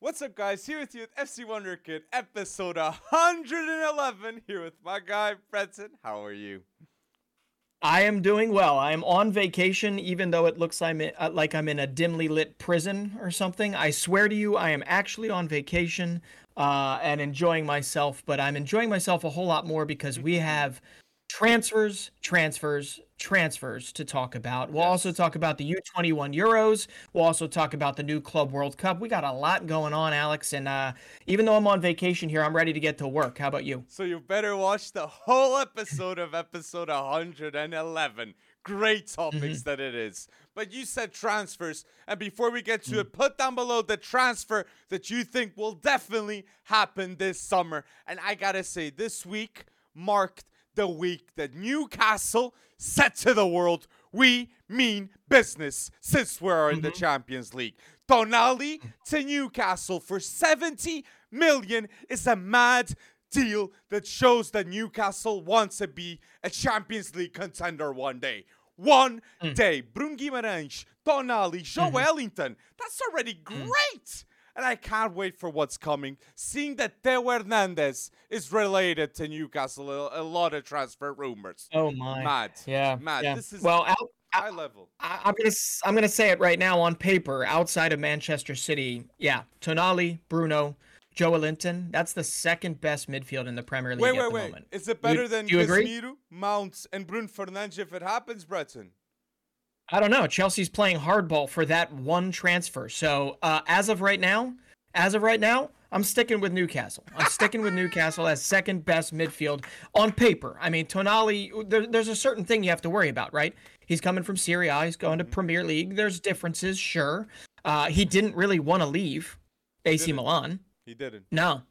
What's up, guys? Here with you with FC Wonderkid, episode 111. Here with my guy, Brenton. How are you? I am doing well. I am on vacation, even though it looks I'm in, uh, like I'm in a dimly lit prison or something. I swear to you, I am actually on vacation uh, and enjoying myself. But I'm enjoying myself a whole lot more because we have transfers, transfers, transfers to talk about. We'll yes. also talk about the U21 Euros. We'll also talk about the new Club World Cup. We got a lot going on, Alex. And uh, even though I'm on vacation here, I'm ready to get to work. How about you? So you better watch the whole episode of episode 111. Great topics mm-hmm. that it is. But you said transfers. And before we get to mm-hmm. it, put down below the transfer that you think will definitely happen this summer. And I got to say, this week marked the week that Newcastle said to the world, we mean business since we're in mm-hmm. the Champions League. Tonali to Newcastle for 70 million is a mad deal that shows that Newcastle wants to be a Champions League contender one day. One mm. day. Bruno Guimarães, Tonali, Joe mm-hmm. Wellington. That's already mm. great. Mm and I can't wait for what's coming. Seeing that Theo Hernandez is related to Newcastle, a, a, lot of transfer rumors. Oh my, mad, yeah, mad. Yeah. This is well, out, high level. I, am gonna I'm gonna say it right now on paper. Outside of Manchester City, yeah, Tonali, Bruno. Joelinton, that's the second best midfield in the Premier League wait, at wait, wait. Moment. Is it better you, than Casemiro, Mounts, and Bruno Fernandes if it happens, Breton? I don't know. Chelsea's playing hardball for that one transfer. So uh, as of right now, as of right now, I'm sticking with Newcastle. I'm sticking with Newcastle as second best midfield on paper. I mean, Tonali, there, there's a certain thing you have to worry about, right? He's coming from Serie A. He's going to mm-hmm. Premier League. There's differences, sure. Uh, he didn't really want to leave AC he Milan. He didn't. No.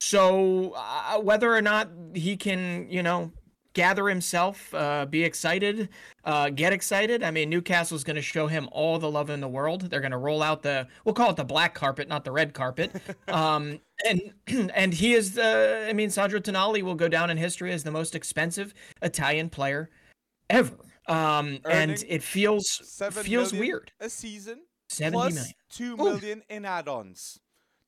So uh, whether or not he can, you know, gather himself, uh, be excited, uh, get excited. I mean, Newcastle's going to show him all the love in the world. They're going to roll out the, we'll call it the black carpet, not the red carpet. um, and and he is the, I mean, Sandro Tonali will go down in history as the most expensive Italian player ever. Um, and it feels feels weird. A season, seventy plus million. two million in add-ons.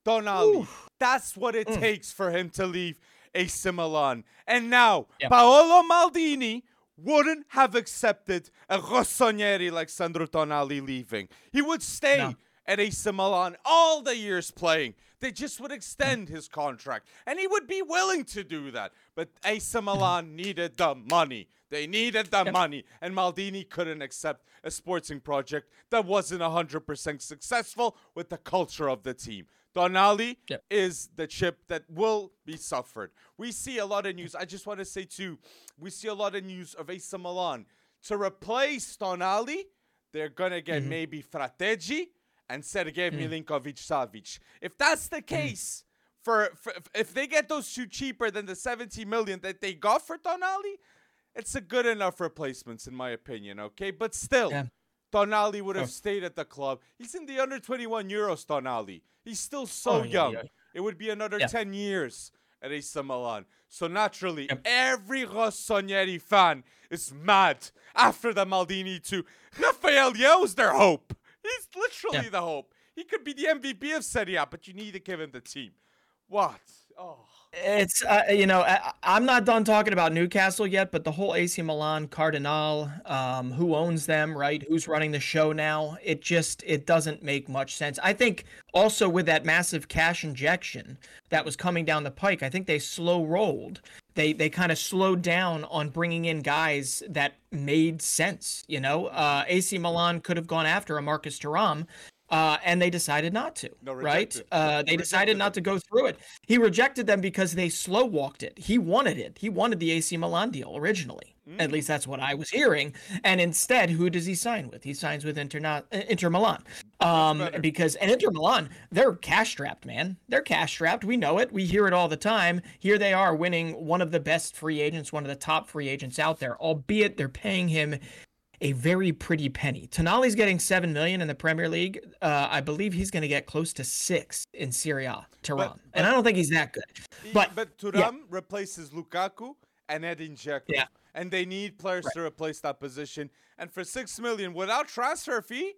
Tonali. Oof. That's what it mm. takes for him to leave AC Milan. And now. Paolo Maldini wouldn't have accepted a Rossoneri like Sandro Tonali leaving. He would stay no. at AC Milan all the years playing. They just would extend his contract. And he would be willing to do that. But AC Milan needed the money. They needed the yep. money. And Maldini couldn't accept a sporting project that wasn't 100% successful with the culture of the team. Tonali yep. is the chip that will be suffered. We see a lot of news. I just want to say too, we see a lot of news of AC Milan to replace Tonali. They're gonna get mm-hmm. maybe Frattesi and Sergei mm. Milinkovic Savic. If that's the mm-hmm. case, mm. for, for if they get those two cheaper than the 70 million that they got for Tonali, it's a good enough replacements in my opinion. Okay, but still. Yeah. Tonali would have stayed at the club. He's in the under 21 Euros, Tonali. He's still so oh, young. Yeah, yeah. It would be another yeah. 10 years at AC Milan. So naturally, yep. every Rossoneri fan is mad after the Maldini too. Rafael Leão's their hope. He's literally the hope. He could be the MVP of Serie A, but you need to give him the team. What? Oh. It's uh, you know I, am not done talking about Newcastle yet, but the whole AC Milan Cardinale, um, who owns them, right? Who's running the show now? It just it doesn't make much sense. I think also with that massive cash injection that was coming down the pike, I think they slow rolled. They they kind of slowed down on bringing in guys that made sense. You know, uh, AC Milan could have gone after a Marcus Thuram uh, and they decided not to. No, right? Uh, they decided not to go through it. He rejected them because they slow walked it. He wanted it. He wanted the AC Milan deal originally. Mm. At least that's what I was hearing. And instead, who does he sign with? He signs with Inter, uh, Inter Milan. Um, because and Inter Milan, they're cash strapped, man. They're cash strapped. We know it. We hear it all the time. Here they are winning one of the best free agents, one of the top free agents out there. Albeit they're paying him a very pretty penny. Tonali's getting seven million in the Premier League. Uh, I believe he's going to get close to six in Serie A. Thuram, but, but, and I don't think he's that good. But but yeah. replaces Lukaku and Edin Dzeko. Yeah. And they need players right. to replace that position. And for six million without transfer fee,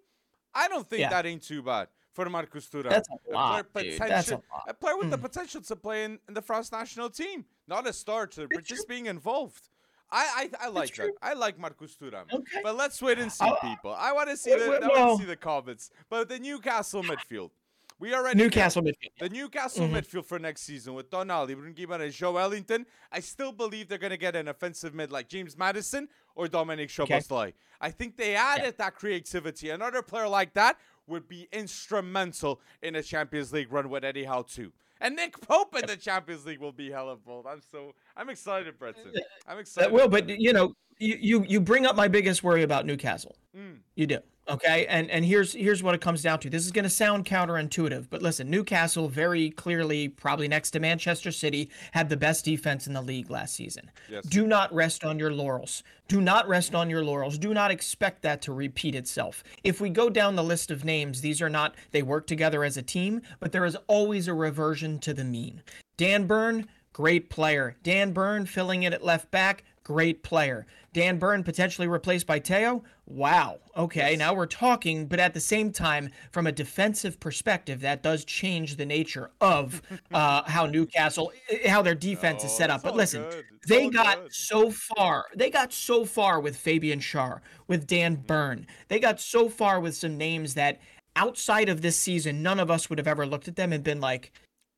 I don't think yeah. that ain't too bad for Marcus Thuram. That's a lot, a dude. That's a, lot. a player with mm. the potential to play in, in, the France national team, not a starter, but just being involved. I I, I like that. I like Marcus Thuram. Okay. But let's wait and see, people. I want to see the I want to see the comments. But the Newcastle midfield. We already Newcastle midfield. The Newcastle mm-hmm. midfield for next season with Tonali, Bruno Guimarães, and Joelinton. I still believe they're going to get an offensive mid like James Maddison or Dominic Szoboszlai. Okay. I think they added yeah. that creativity. Another player like that would be instrumental in a Champions League run with Eddie Howe too. And Nick Pope in the Champions League will be hella bold. I'm so I'm excited, Breton. I'm excited. That will, but you know, you you you bring up my biggest worry about Newcastle. Mm. You do. Okay, and and here's here's what it comes down to. This is going to sound counterintuitive, but listen, Newcastle very clearly, probably next to Manchester City, had the best defense in the league last season. Yes. Do not rest on your laurels. Do not rest on your laurels. Do not expect that to repeat itself. If we go down the list of names, these are not they work together as a team, but there is always a reversion to the mean. Dan Burn, great player. Dan Burn filling in at left back, great player. Dan Burn potentially replaced by Theo. Wow. Okay, yes. now we're talking, but at the same time, from a defensive perspective, that does change the nature of uh, how Newcastle, eh, how their defense is set up. But listen, they got good. so far. They got so far with Fabian Schär, with Dan mm-hmm. Burn. They got so far with some names that outside of this season, none of us would have ever looked at them and been like,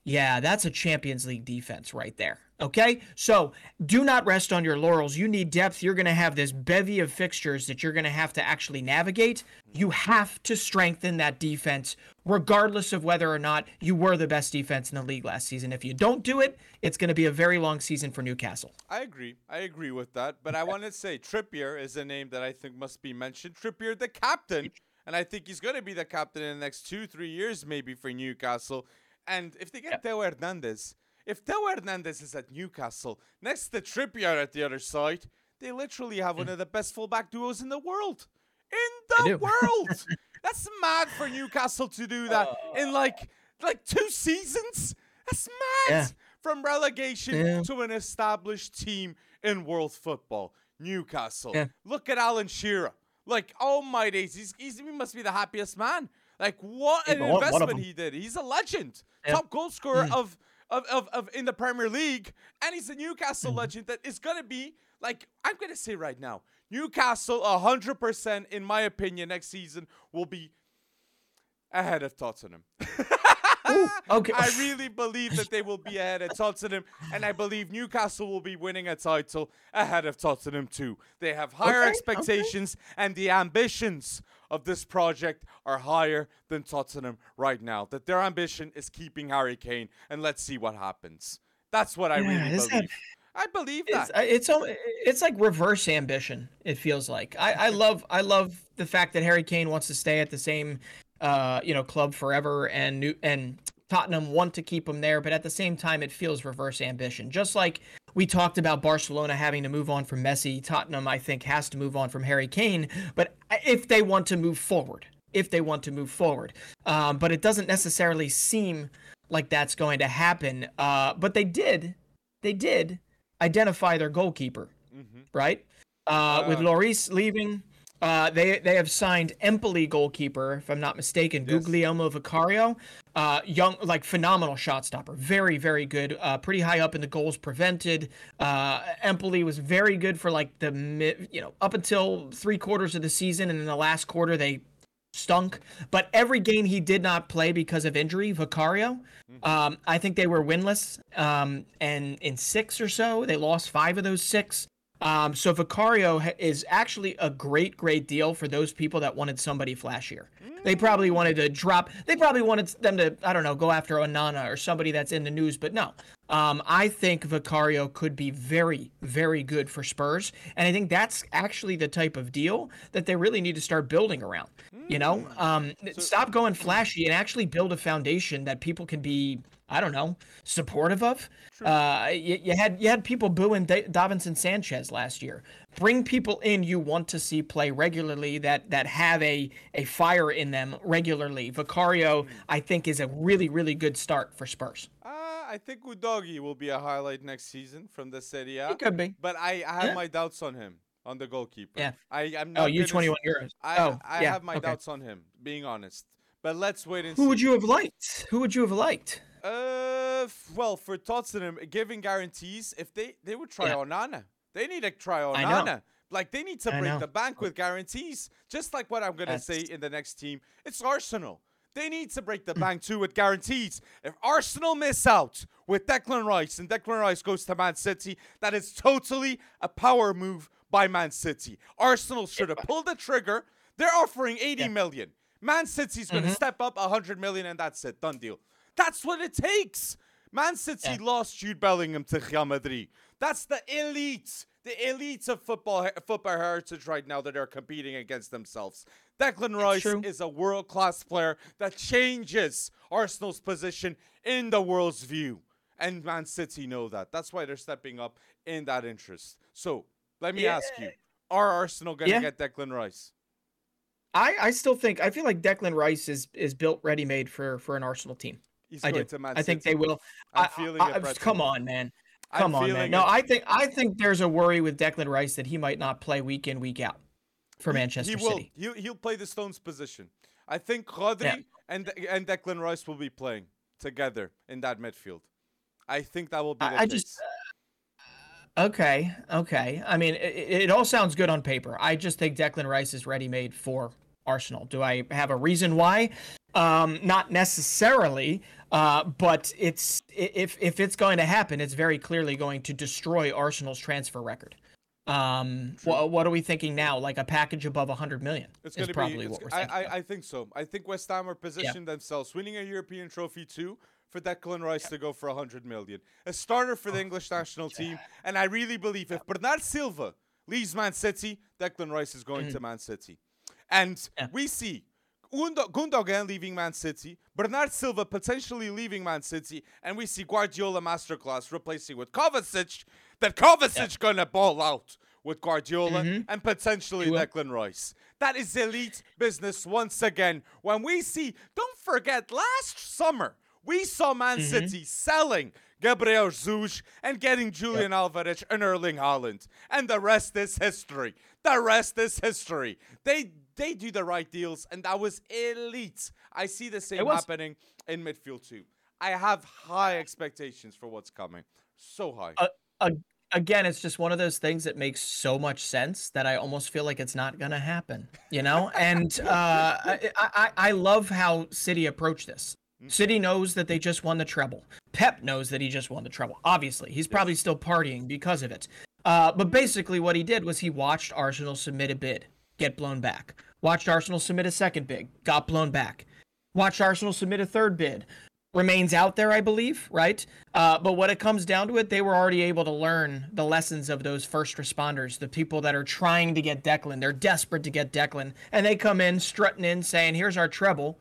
yeah, that's a Champions League defense right there. Okay, so do not rest on your laurels. You need depth. You're going to have this bevy of fixtures that you're going to have to actually navigate. You have to strengthen that defense, regardless of whether or not you were the best defense in the league last season. If you don't do it, it's going to be a very long season for Newcastle. I agree. I agree with that. But I want to say Trippier is a name that I think must be mentioned. Trippier, the captain. And I think he's going to be the captain in the next two, three years, maybe for Newcastle. And if they get yeah. Theo Hernandez, if Theo Hernandez is at Newcastle, next to Trippier at the other side, they literally have one of the best fullback duos in the world. In the world! That's mad for Newcastle to do that uh, in like like two seasons. That's mad. Yeah. From relegation yeah. to an established team in world football. Newcastle. Yeah. Look at Alan Shearer. Like, oh my days, he's, he's, he must be the happiest man. Like, what an investment he did. He's a legend. Top goal scorer mm. of of, of, of in the Premier League, and he's a Newcastle mm-hmm. legend that is gonna be like I'm gonna say right now, Newcastle hundred percent, in my opinion, next season will be ahead of Tottenham. Ooh, okay. I really believe that they will be ahead of Tottenham, and I believe Newcastle will be winning a title ahead of Tottenham too. They have higher okay, expectations okay. and the ambitions of this project are higher than Tottenham right now. That their ambition is keeping Harry Kane, and let's see what happens. That's what I yeah, really believe. That, I believe that it's, it's it's like reverse ambition. It feels like I, I love I love the fact that Harry Kane wants to stay at the same uh you know club forever, and new and Tottenham want to keep him there, but at the same time, it feels reverse ambition. Just like we talked about Barcelona having to move on from Messi, Tottenham, I think, has to move on from Harry Kane. But if they want to move forward, if they want to move forward, um, but it doesn't necessarily seem like that's going to happen. Uh, but they did, they did identify their goalkeeper, mm-hmm. right? Uh, uh, with Loris leaving, uh, they they have signed Empoli goalkeeper, if I'm not mistaken, yes. Guglielmo Vicario. Uh, young, like phenomenal shot stopper, very very good. Uh, pretty high up in the goals prevented. Uh, Empoli was very good for like the mid, you know, up until three quarters of the season, and in the last quarter they stunk. But every game he did not play because of injury, Vicario. Mm-hmm. Um, I think they were winless. Um, and in six or so, they lost five of those six. Um, so Vicario is actually a great, great deal for those people that wanted somebody flashier. They probably wanted to drop. They probably wanted them to, I don't know, go after Onana or somebody that's in the news. But no, um, I think Vicario could be very, very good for Spurs, and I think that's actually the type of deal that they really need to start building around. You know, hmm. um, so, stop going flashy and actually build a foundation that people can be I don't know, supportive of. Uh, you, you, had you had people booing D- Davinson Sanchez last year. Bring people in you want to see play regularly that that have a a fire in them regularly. Vicario, hmm. I think, is a really really good start for Spurs. Uh, I think Udogie will be a highlight next season from the Serie A. He could be, but I, I have yeah. my doubts on him on the goalkeeper. Yeah. I, I'm Oh, not you gonna 21 s- euros. I, oh, I yeah. have my okay. doubts on him, being honest. But let's wait and see. Who see. would you have liked? Who would you have liked? Uh, well, for Tottenham, giving guarantees, if they they would try Yeah. Onana, they need to try. Onana. Like they need to I break know. the bank with guarantees. Just like what I'm gonna say in the next team, it's Arsenal. They need to break the bank too with guarantees. If Arsenal miss out with Declan Rice and Declan Rice goes to Man City, that is totally a power move by Man City. Arsenal should have pulled the trigger. They're offering eighty million. Man City's going to step up 100 million and that's it. Done deal. That's what it takes. Man City Yeah. lost Jude Bellingham to Real Madrid. That's the elite, the elites of football football heritage right now that are competing against themselves. Declan Rice is a world class player that changes Arsenal's position in the world's view. And Man City know that. That's why they're stepping up in that interest. So let me ask you Are Arsenal going to Yeah. get Declan Rice? I, I still think I feel like Declan Rice is is built ready made for for an Arsenal team. He's I do. I think they will. I'm I- feeling I- come on, man. I'm Come on, man. No, it. I think I think there's a worry with Declan Rice that he might not play week in week out for He- Manchester he will. City. He'll, he'll play the Stones position. I think Rodri Yeah. and and Declan Rice will be playing together in that midfield. I think that will be I- the I just- Okay, okay. I mean, it, it all sounds good on paper. I just think Declan Rice is ready made for Arsenal. Do I have a reason why? Um, not necessarily, uh, but it's if if it's going to happen, it's very clearly going to destroy Arsenal's transfer record. Um, what, what are we thinking now? Like a package above 100 million It's is probably be. what we're thinking. I. I, I think so. I think West Ham are positioned themselves, winning a European trophy too, for Declan Rice to go for 100 million. A starter Oh, for the English national team. And I really believe if Bernard Silva leaves Man City, Declan Rice is going to Man City. And. Yeah. we see Gundo- Gundogan leaving Man City, Bernard Silva potentially leaving Man City, and we see Guardiola masterclass replacing with Kovacic. That Kovacic gonna ball out with Guardiola and potentially Mm-hmm. He will. Declan Rice. That is elite business once again. When we see, don't forget, last summer we saw Man Mm-hmm. City selling Gabriel Jesus and getting Julian Alvarez and Erling Haaland, and the rest is history. The rest is history. They they do the right deals, and that was elite. I see the same happening in midfield too. I have high expectations for what's coming. So high. uh, uh, again, it's just one of those things that makes so much sense that I almost feel like it's not gonna happen, you know. And uh, I, I I love how City approached this. City knows that they just won the treble. Pep knows that he just won the treble. Obviously, he's probably still partying because of it. Uh, but basically, what he did was he watched Arsenal submit a bid, get blown back. Watched Arsenal submit a second bid, got blown back. Watched Arsenal submit a third bid, remains out there, I believe, right? Uh, but when it comes down to it, they were already able to learn the lessons of those first responders, the people that are trying to get Declan. They're desperate to get Declan, and they come in strutting in, saying, "Here's our treble."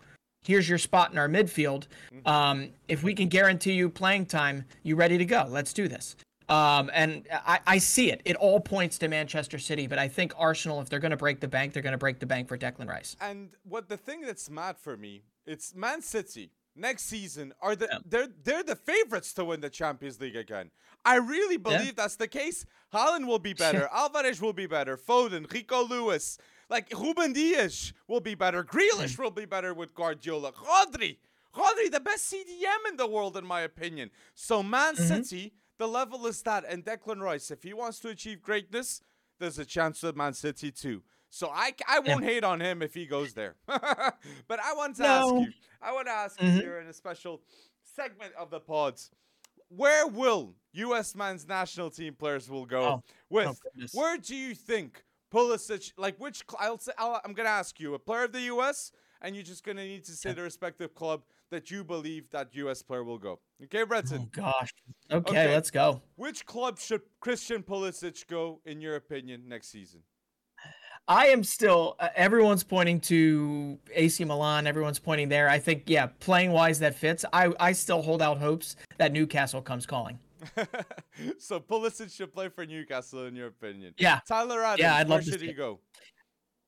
Here's your spot in our midfield. Um, if we can guarantee you playing time, you ready to go? Let's do this. Um, and I, I see it. It all points to Manchester City, but I think Arsenal, if they're going to break the bank, they're going to break the bank for Declan Rice. And what the thing that's mad for me, it's Man City next season are the they're they're the favorites to win the Champions League again. I really believe that's the case. Haaland will be better, Alvarez will be better, Foden, Rico Lewis, like Ruben Dias will be better, Grealish will be better with Guardiola, Rodri, Rodri, the best CDM in the world in my opinion. So Man City, the level is that, and Declan Rice, if he wants to achieve greatness, there's a chance with Man City too. So I, I won't hate on him if he goes there. but I want to ask you, I want to ask you mm-hmm. here in a special segment of the pods, where will U.S. men's national team players will go Oh. oh with? Oh, where do you think Pulisic, like which? I'll say, I'll, I'm gonna ask you, a player of the U.S. and you're just gonna need to say the respective club that you believe that U.S. player will go. Okay, Breton. Oh, gosh. Okay, Okay. let's go. Which club should Christian Pulisic go, in your opinion, next season? I am still. Uh, everyone's pointing to AC Milan. Everyone's pointing there. I think, yeah, playing wise, that fits. I I still hold out hopes that Newcastle comes calling. so Pulisic should play for Newcastle, in your opinion. Yeah, Tyler Adams, Yeah, I'd where love to should see he go?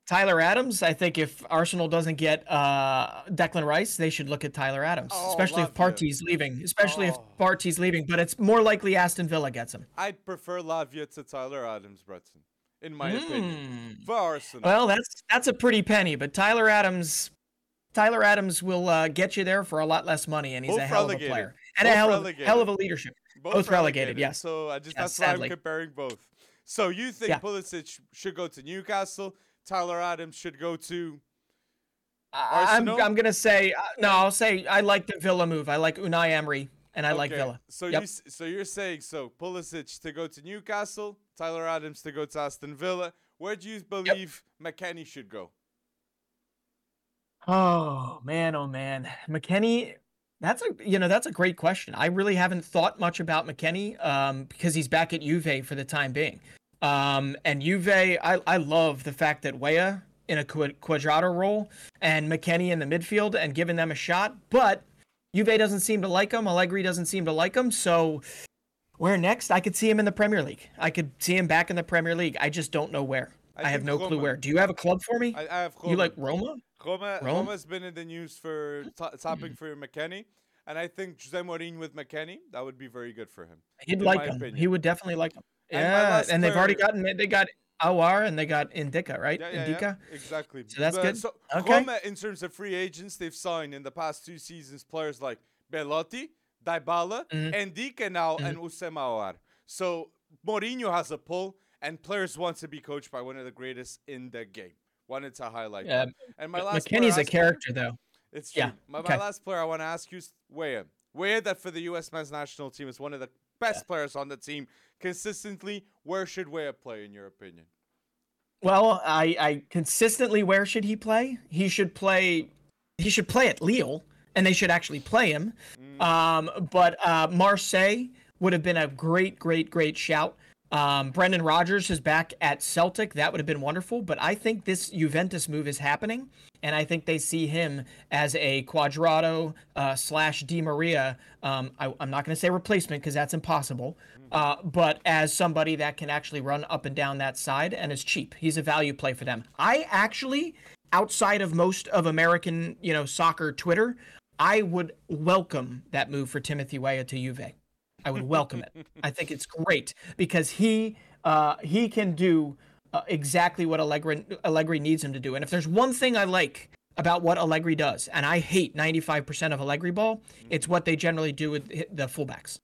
Tyler Adams. I think if Arsenal doesn't get uh, Declan Rice, they should look at Tyler Adams, Oh, especially if. Partey's leaving. Especially Oh. if Partey's leaving, but it's more likely Aston Villa gets him. I'd prefer Lavia to Tyler Adams, Breton. in my mm. opinion, for Arsenal. Well, that's that's a pretty penny, but Tyler Adams, Tyler Adams will uh, get you there for a lot less money, and he's Both a hell relegated. of a player and both a hell of, hell of a leadership. Both, both relegated, relegated, yes. So I just that's sadly. why I'm comparing both. So you think yeah. Pulisic should go to Newcastle? Tyler Adams should go to. Arsenal? I'm I'm gonna say uh, no. I'll say I like the Villa move. I like Unai Emery and I okay. like Villa. So yep. you so you're saying so Pulisic to go to Newcastle, Tyler Adams to go to Aston Villa. Where do you believe yep. McKennie should go? Oh man, oh man, McKennie. That's a you know that's a great question. I really haven't thought much about McKennie um, because he's back at Juve for the time being. Um, and Juve, I I love the fact that Weah in a Cuadrado role and McKennie in the midfield and giving them a shot, but Juve doesn't seem to like him. Allegri doesn't seem to like him. So where next? I could see him in the Premier League. I could see him back in the Premier League. I just don't know where. I, I have no Roma. clue where. Do you have a club for me? I, I have Roma. You like Roma? Roma, Roma? Roma's been in the news for t- topping for McKennie. And I think Jose Mourinho with McKennie, that would be very good for him. He'd like him. Opinion. He would definitely like him. Yeah, and, and they've already gotten they got Aouar and they got Ndicka, right? Yeah, yeah, Yeah, exactly. So that's but, good. So okay. Roma, in terms of free agents, they've signed in the past two seasons players like Belotti, Dybala, mm-hmm. Ndicka now, mm-hmm. and Houssem Aouar. So Mourinho has a pull, and players want to be coached by one of the greatest in the game. Wanted to highlight yeah. that. And my last McKennie's a character, player, though. It's true. Yeah. My, okay. my last player I want to ask you is Weah. Weah, that for the U.S. men's national team is one of the best yeah. players on the team consistently. Where should Weah play, in your opinion? Well, I, I consistently where should he play? He should play. He should play at Lille and they should actually play him. Mm. Um, but uh, Marseille would have been a great, great, great shout. Um, Brendan Rodgers is back at Celtic. That would have been wonderful. But I think this Juventus move is happening, and I think they see him as a Cuadrado uh, slash Di Maria. Um, I, am not going to say replacement because that's impossible, uh, but as somebody that can actually run up and down that side and is cheap. He's a value play for them. I actually, outside of most of American, you know, soccer Twitter, I would welcome that move for Timothy Weah to Juve. I would welcome it. I think it's great because he uh, he can do uh, exactly what Allegri, Allegri needs him to do. And if there's one thing I like about what Allegri does, and I hate 95% of Allegri ball, it's what they generally do with the fullbacks.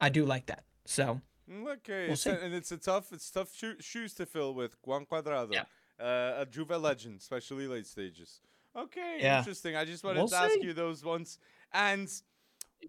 I do like that. So okay, we'll and it's a tough it's tough shoes to fill with Juan Cuadrado, yeah. uh, a Juve legend, especially late stages. Okay, yeah. interesting. I just wanted we'll to see. ask you those ones. And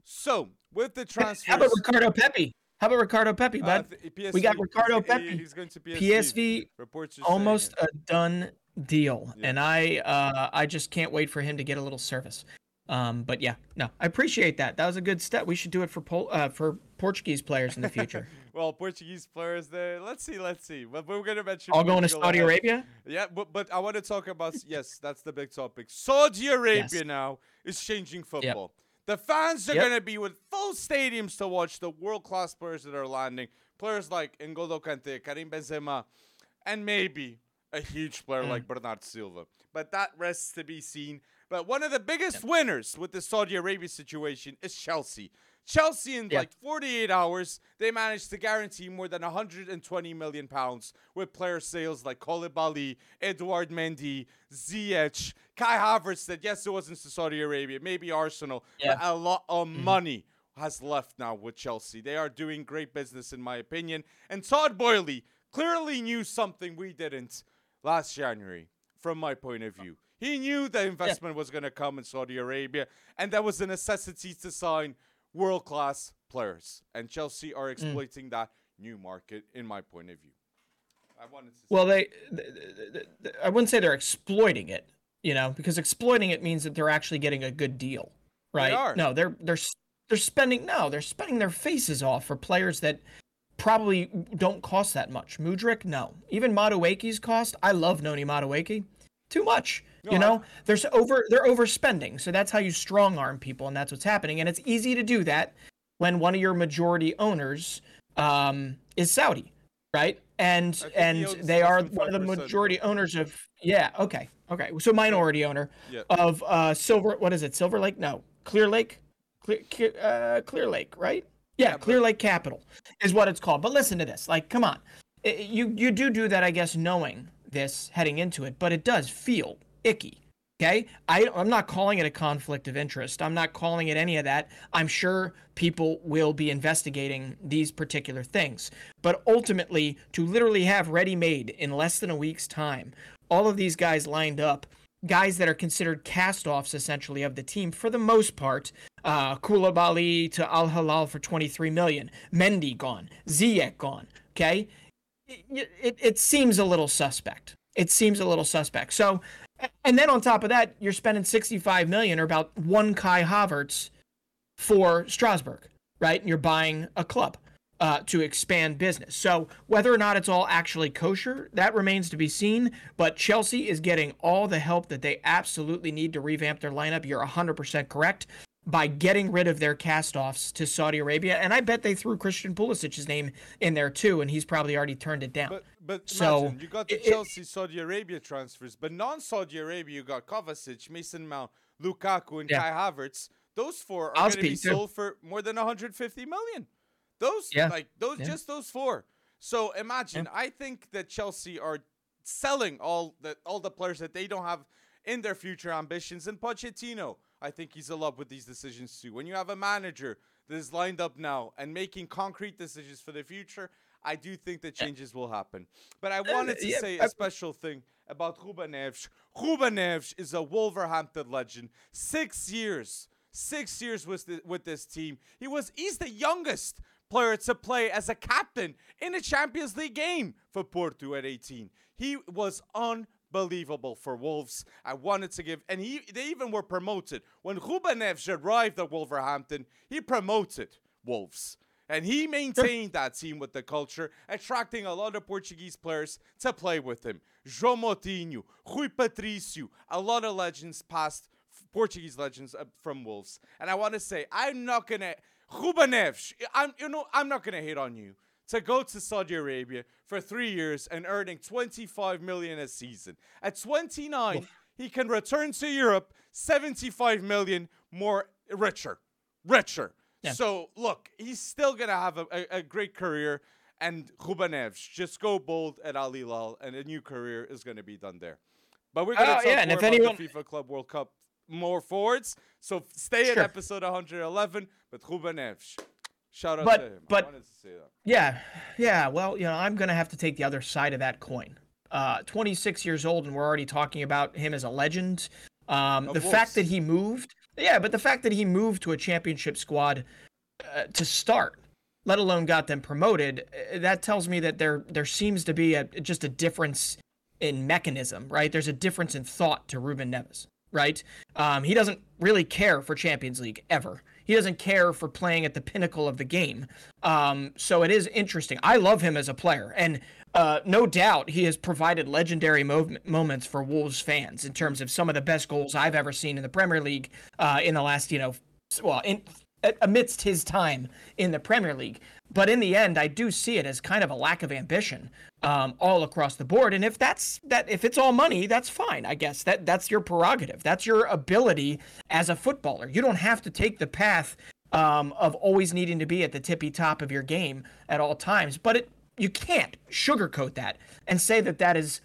so with the transfers, how about Ricardo Pepi? How about Ricardo Pepi, uh, bud? Uh, PSV, we got Ricardo Pepi. He's going to PSV. PSV Reports almost a done deal, yeah. and I uh, I just can't wait for him to get a little service. Um, but yeah, no, I appreciate that. That was a good step. We should do it for Pol- uh, for Portuguese players in the future. well, Portuguese players there. Let's see, let's see. But we're gonna mention all going to Saudi. Arabia. Yeah, but but I want to talk about yes, that's the big topic. Saudi Arabia yes. now is changing football. Yep. The fans are yep. gonna be with full stadiums to watch the world class players that are landing. Players like N'Golo Kante, Karim Benzema, and maybe a huge player mm. like Bernard Silva. But that rests to be seen. But one of the biggest winners with the Saudi Arabia situation is Chelsea. Chelsea in like 48 hours, they managed to guarantee more than 120 million pounds with player sales like Koulibaly, Edouard Mendy, Ziyech, Kai Havertz. That yes, it wasn't to Saudi Arabia, maybe Arsenal, yeah. but a lot of mm-hmm. money has left now with Chelsea. They are doing great business, in my opinion. And Todd Boehly clearly knew something we didn't last January, from my point of view. He knew the investment yeah. was going to come in Saudi Arabia, and that was a necessity to sign world class players. And Chelsea are mm. exploiting mm. that new market, in my point of view. I wanted to. Well, they, they, they, I wouldn't say they're exploiting it, you know, because exploiting it means that they're actually getting a good deal, right? They are. No, they're they're they're spending no, they're spending their faces off for players that probably don't cost that much. Mudryk, no. Even Madueke's cost. I love Noni Madueke too much. You know, I... there's over they're overspending. So that's how you strong arm people, and that's what's happening. And it's easy to do that when one of your majority owners um, is Saudi, right? And and they are one of the majority owners of yeah. Okay, okay. So minority owner yeah. of uh, Silver. What is it? Silver Lake? No, Clearlake. Clear, uh, Clearlake, right? Yeah, Clearlake Capital is what it's called. But listen to this. Like, come on. it, you you do do that, I guess, knowing this heading into it, but it does feel icky. Okay, I, I'm not calling it a conflict of interest. I'm not calling it any of that. I'm sure people will be investigating these particular things. But ultimately, to literally have ready made in less than a week's time, all of these guys lined up, guys that are considered cast offs essentially of the team for the most part. Uh, Koulibaly to Al Hilal for 23 million, Mendy gone, Ziyech gone. Okay, it, it, it seems a little suspect. It seems a little suspect. So and then on top of that, you're spending 65 million or about one Kai Havertz for Strasbourg, right? And you're buying a club uh, to expand business. So whether or not it's all actually kosher, that remains to be seen. But Chelsea is getting all the help that they absolutely need to revamp their lineup. You're 100% correct by getting rid of their cast-offs to Saudi Arabia, and I bet they threw Christian Pulisic's name in there too, and he's probably already turned it down. But, but so imagine, you got the it, Chelsea Saudi Arabia transfers, but non-Saudi Arabia you got Kovacic, Mason Mount, Lukaku, and yeah. Kai Havertz. Those four are going to be sold for more than 150 million. Those yeah. like those yeah. just those four. So imagine, I think that Chelsea are selling all the all the players that they don't have in their future ambitions, and Pochettino I think he's in love with these decisions too. When you have a manager that is lined up now and making concrete decisions for the future, I do think that changes will happen. But I uh, wanted to say a special thing about Ruben Neves. Ruben Neves is a Wolverhampton legend. Six years, six years with the, with this team. He was he's the youngest player to play as a captain in a Champions League game for Porto at 18. He was unbelievable unbelievable for Wolves. I wanted to give, and he they even were promoted when Ruben Neves arrived at Wolverhampton. He promoted Wolves. And he maintained that team with the culture, attracting a lot of Portuguese players to play with him. João Moutinho, Rui Patricio, a lot of legends past Portuguese legends uh, from Wolves. And I want to say, I'm not gonna Ruben Neves. I'm you know I'm not gonna hate on you to go to Saudi Arabia for three years and earning 25 million a season. At 29, he can return to Europe 75 million more richer, richer. Yeah. So look, he's still gonna have a, a, a great career. And Ruben Neves, just go bold at Al Hilal, and a new career is going to be done there. But we're going to uh, talk yeah, more and if about anyone... the FIFA Club World Cup more forwards. So stay sure. at episode 111 with Ruben Neves. Shout out but, to him. But, Yeah, yeah. Well, you know, I'm gonna have to take the other side of that coin. Uh, 26 years old, and we're already talking about him as a legend. Um, the Wolves. fact that he moved, yeah, but the fact that he moved to a championship squad uh, to start, let alone got them promoted, uh, that tells me that there there seems to be a just a difference in mechanism, right? There's a difference in thought to Ruben Neves, right? Um, he doesn't really care for Champions League ever. He doesn't care for playing at the pinnacle of the game. Um, so it is interesting. I love him as a player, and uh, no doubt he has provided legendary mo- moments for Wolves fans in terms of some of the best goals I've ever seen in the Premier League uh, in the last, you know, well, in amidst his time in the Premier League. But in the end, I do see it as kind of a lack of ambition um, all across the board. And if that's that, if it's all money, that's fine. I guess that that's your prerogative. That's your ability as a footballer. You don't have to take the path um, of always needing to be at the tippy top of your game at all times. But it you can't sugarcoat that and say that that is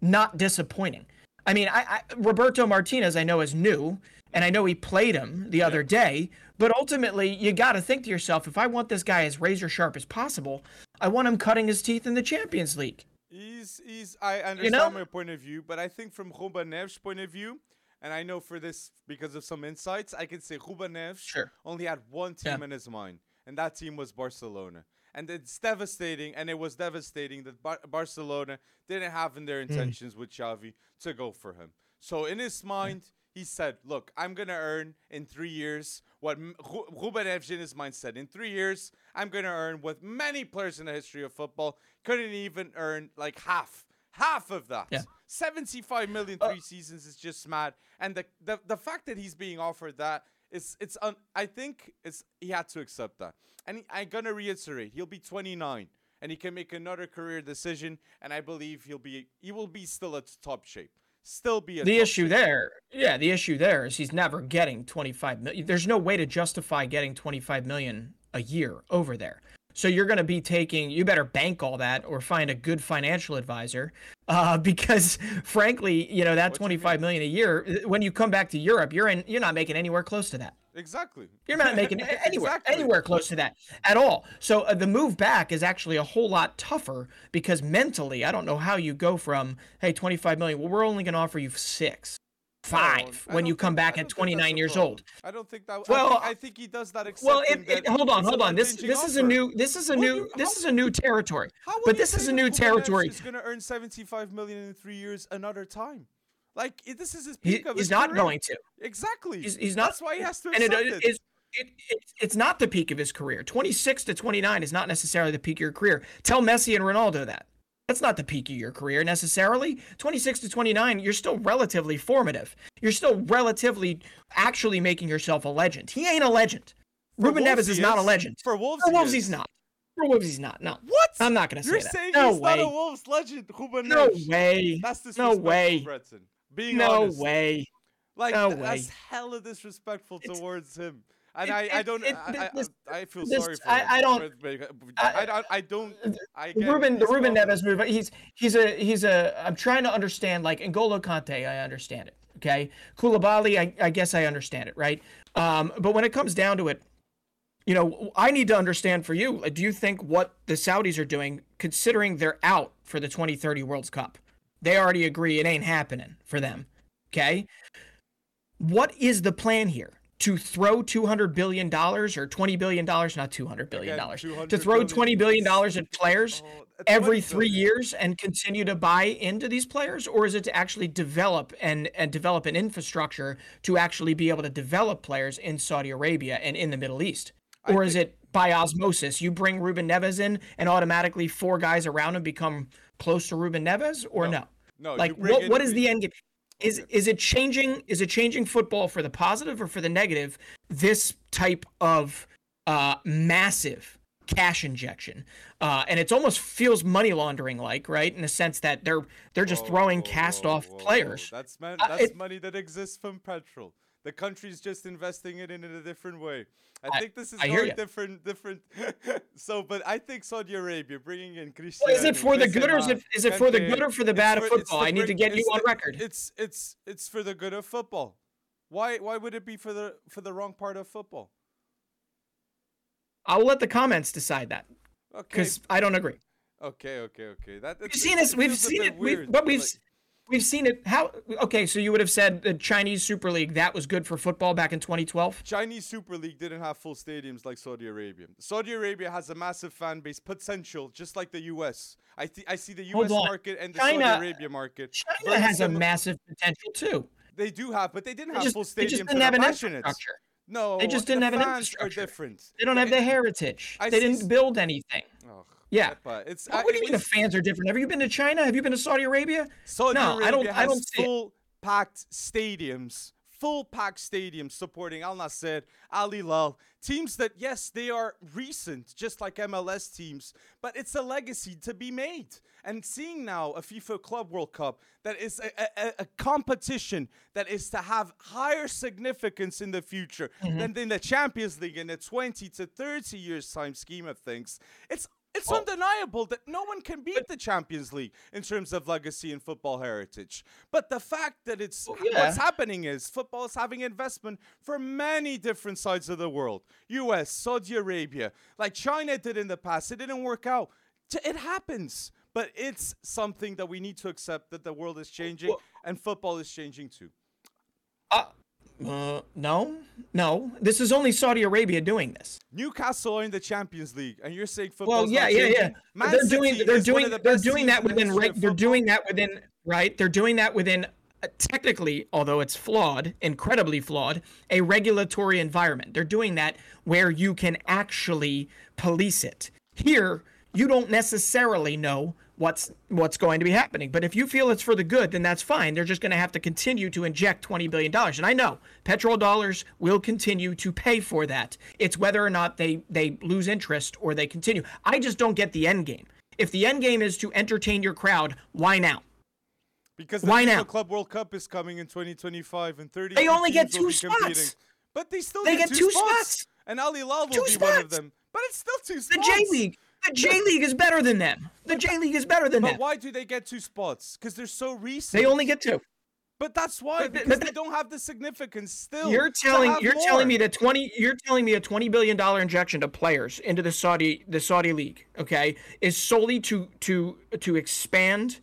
not disappointing. I mean, I, I Roberto Martinez, I know is new, and I know he played him the other day. But ultimately, you got to think to yourself: if I want this guy as razor sharp as possible, I want him cutting his teeth in the Champions League. He's he's. I understand you know? my point of view, but I think from Ruben Neves' point of view, and I know for this because of some insights, I can say Ruben Neves sure. only had one team yeah. in his mind, and that team was Barcelona. And it's devastating, and it was devastating that Bar- Barcelona didn't have in their hmm. intentions mm. with Xavi to go for him. So in his mind. He said, "Look, I'm gonna earn in three years what Ruben Neves in his mind said. In three years, I'm gonna earn what many players in the history of football couldn't even earn, like half, half of that. Yeah. 75 million uh, uh, seasons is just mad. And the, the the fact that he's being offered that is it's un, I think it's he had to accept that. And he, I'm gonna reiterate, he'll be 29 and he can make another career decision. And I believe he'll be he will be still at top shape still be the issue there. Yeah, the issue there is he's never getting 25 million. There's no way to justify getting 25 million a year over there. So you're going to be taking, you better bank all that or find a good financial advisor, uh, because frankly, you know that 25 million a year. When you come back to Europe, you're in, you're not making anywhere close to that. Exactly. You're not making anywhere Exactly. anywhere close to that at all. So uh, the move back is actually a whole lot tougher because mentally, I don't know how you go from hey 25 million. Well, we're only going to offer you six, five I when you come think- back at don't think that's 29 years problem. old. I don't think that. Well, I, think, I think he does that. Well, it, it, hold on, hold on. This this is a new this is a Well, new you- this how- is a new territory. How But this is a new territory. He's going to earn 75 million in three years another time. Like this is his He, peak of his career. he's not career. going to. Exactly. He's, he's not. That's why he has to and it, it it. is. It, it, it's not the peak of his career. 26 to 29 is not necessarily the peak of your career. Tell Messi and Ronaldo that. That's not the peak of your career necessarily. 26 to 29, you're still relatively formative. You're still relatively actually making yourself a legend. He ain't a legend. For Ruben Wolves Neves is he not a legend. For Wolves, For Wolves, is. he's not. For Wolves, he's not. No. What? I'm not gonna say You're that. saying No he's way. not a Wolves legend, Ruben No way. That's No way. Being No honest. way. Like No th- that's way. hella disrespectful It's- towards him. And it- I, I don't, it- I, this- I, I feel this- sorry for I- him. I don't- I- I, I, don't. I Ruben, the Ruben Neves move. He's he's a he's a. I'm trying to understand. Like N'Golo Kante I understand it. Okay, Koulibaly, I, I guess I understand it, right? Um, but when it comes down to it, you know, I need to understand for you. Do you think what the Saudis are doing, considering they're out for the 2030 World Cup, they already agree it ain't happening for them. Okay, what is the plan here? To throw two hundred billion dollars or twenty billion dollars, not two hundred billion Again, dollars, 200 to throw twenty billion dollars at players Oh, uh, every 20 three years and continue to buy into these players, or is it to actually develop and and develop an infrastructure to actually be able to develop players in Saudi Arabia and in the Middle East, or is it by osmosis? You bring Ruben Neves in, and automatically four guys around him become close to Ruben Neves, or no? No, Like you what what is the end game? Is Okay. is it changing? Is it changing football for the positive or for the negative? This type of uh, massive cash injection, uh, and it almost feels money laundering like, right? In the sense that they're they're just Whoa, throwing whoa, cast off whoa, players. That's man, Uh, it- money that exists from petrol. The country's just investing it in a different way. I, I- think this is very different. Different. so, but I think Saudi Arabia bringing in Cristiano. Well, is it for the good or is it is it for the good or for the bad of for- it's football? I need to get you on the- record. It's it's it's for the good of football. Why why would it be for the for the wrong part of football? I'll let the comments decide that Okay. because I don't agree. Okay, okay, okay. That We've seen it this. We've seen it. We've, weird, but we've like- we've seen it. How? Okay, so you would have said the Chinese Super League that was good for football back in 2012. Chinese Super League didn't have full stadiums like Saudi Arabia. Saudi Arabia has a massive fan base potential, just like the U.S. I th- I see the U.S. market and the China- Saudi Arabia market. China has a massive potential too. They do have, but they didn't They have just, full they stadiums. just didn't have an infrastructure. No, They just didn't the have an infrastructure. Are different. They don't have the heritage. I they didn't build anything. Ugh, Yeah. but it's What, I- what do you mean the fans are different? Have you been to China? Have you been to Saudi Arabia? Saudi No, Arabia I don't- I don't see full packed stadiums, full packed stadiums supporting Al Nassr, Al Hilal, teams that yes, they are recent, just like MLS teams, but it's a legacy to be made. And seeing now a FIFA Club World Cup that is a, a, a competition that is to have higher significance in the future Mm-hmm. than in the Champions League in a 20 to 30 years time scheme of things. It's it's Well- undeniable that no one can beat the Champions League in terms of legacy and football heritage. But the fact that it's yeah. what's happening is football is having investment from many different sides of the world. US, Saudi Arabia, like China did in the past. It didn't work out. It happens. But it's something that we need to accept that the world is changing Well- and football is changing too. Uh, no, no. This is only Saudi Arabia doing this. Newcastle are in the Champions League, and you're saying football. Well, yeah, yeah, yeah. Man they're City doing they're doing the they're doing that the within history they're football. doing that within right. They're doing that within uh, technically, although it's flawed, incredibly flawed, a regulatory environment. They're doing that where you can actually police it. Here, you don't necessarily know what's what's going to be happening. But if you feel it's for the good, then that's fine. They're just going to have to continue to inject 20 billion dollars. And I know petrol dollars will continue to pay for that. It's whether or not they they lose interest or they continue. I just don't get the end game. If the end game is to entertain your crowd, why now? Because the Why now? Club World Cup is coming in 2025 and 30. They only get two competing. spots. But they still They get, get two spots. And Al Hilal will Two be one of them. But it's still two spots. The J League. The J League is better than them. The J League is better than them. but them. why do they get two spots? Because they're so recent. They only get two. But that's why But- because but they don't have the significance still. You're telling you're more. telling me that twenty you're telling me a twenty billion dollar injection to players into the Saudi the Saudi league, okay, is solely to to to expand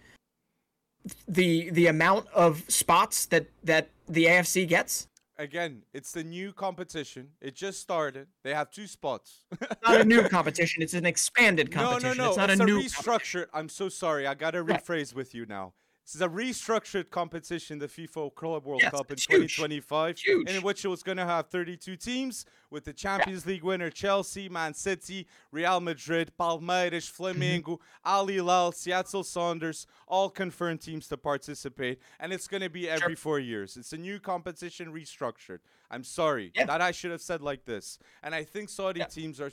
the the amount of spots that that the AFC gets. Again, it's the new competition. It just started. They have two spots. Not a new competition; it's an expanded competition. no, no. It's not it's a a, new restructured. I'm so sorry. I gotta Right. rephrase with you now. This is a restructured competition, the FIFA Club World Yes, Cup in huge. 2025, Huge. in which it was going to have 32 teams, with the Champions League winner Chelsea, Man City, Real Madrid, Palmeiras, mm-hmm. Flamengo, Al Hilal, Seattle Sounders, all confirmed teams to participate, and it's going to be every four years. It's a new competition restructured. I'm sorry Yeah. that I should have said like this, and I think Saudi teams are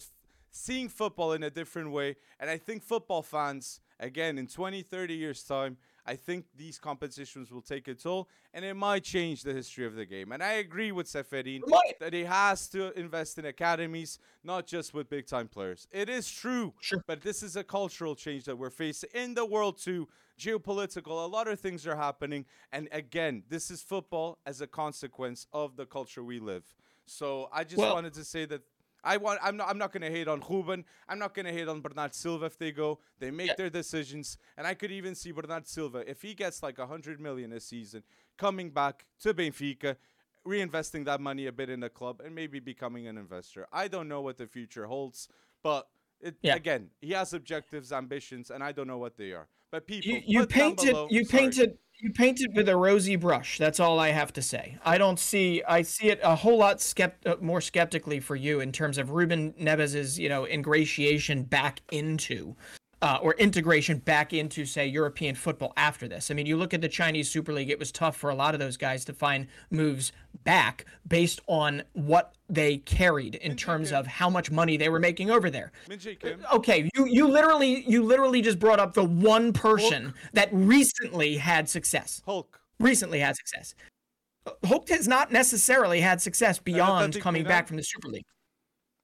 seeing football in a different way. And I think football fans, again, in 20, 30 years' time, I think these competitions will take a toll and it might change the history of the game. And I agree with Ceferin that he has to invest in academies, not just with big time players. It is true, Sure. but this is a cultural change that we're facing in the world too. Geopolitical, a lot of things are happening. And again, this is football as a consequence of the culture we live. So I just Well- wanted to say that I want. I'm not. I'm not gonna hate on Ruben. I'm not gonna hate on Bernard Silva if they go. They make Yeah. their decisions, and I could even see Bernard Silva if he gets like a hundred million a season, coming back to Benfica, reinvesting that money a bit in the club, and maybe becoming an investor. I don't know what the future holds, but it, Yeah. again, he has objectives, ambitions, and I don't know what they are. But people, you, you painted you sorry. painted you painted with a rosy brush that's all i have to say i don't see i see it a whole lot skept- uh, more skeptically for you in terms of ruben neves's you know ingratiation back into uh, or integration back into say european football after this. I mean you look at the chinese super league it was tough for a lot of those guys to find moves back based on what they carried in terms of how much money they were making over there. Kim. okay you you literally you literally just brought up the one person that recently had success. Hulk. recently had success. Hulk has not necessarily had success beyond coming back from the super league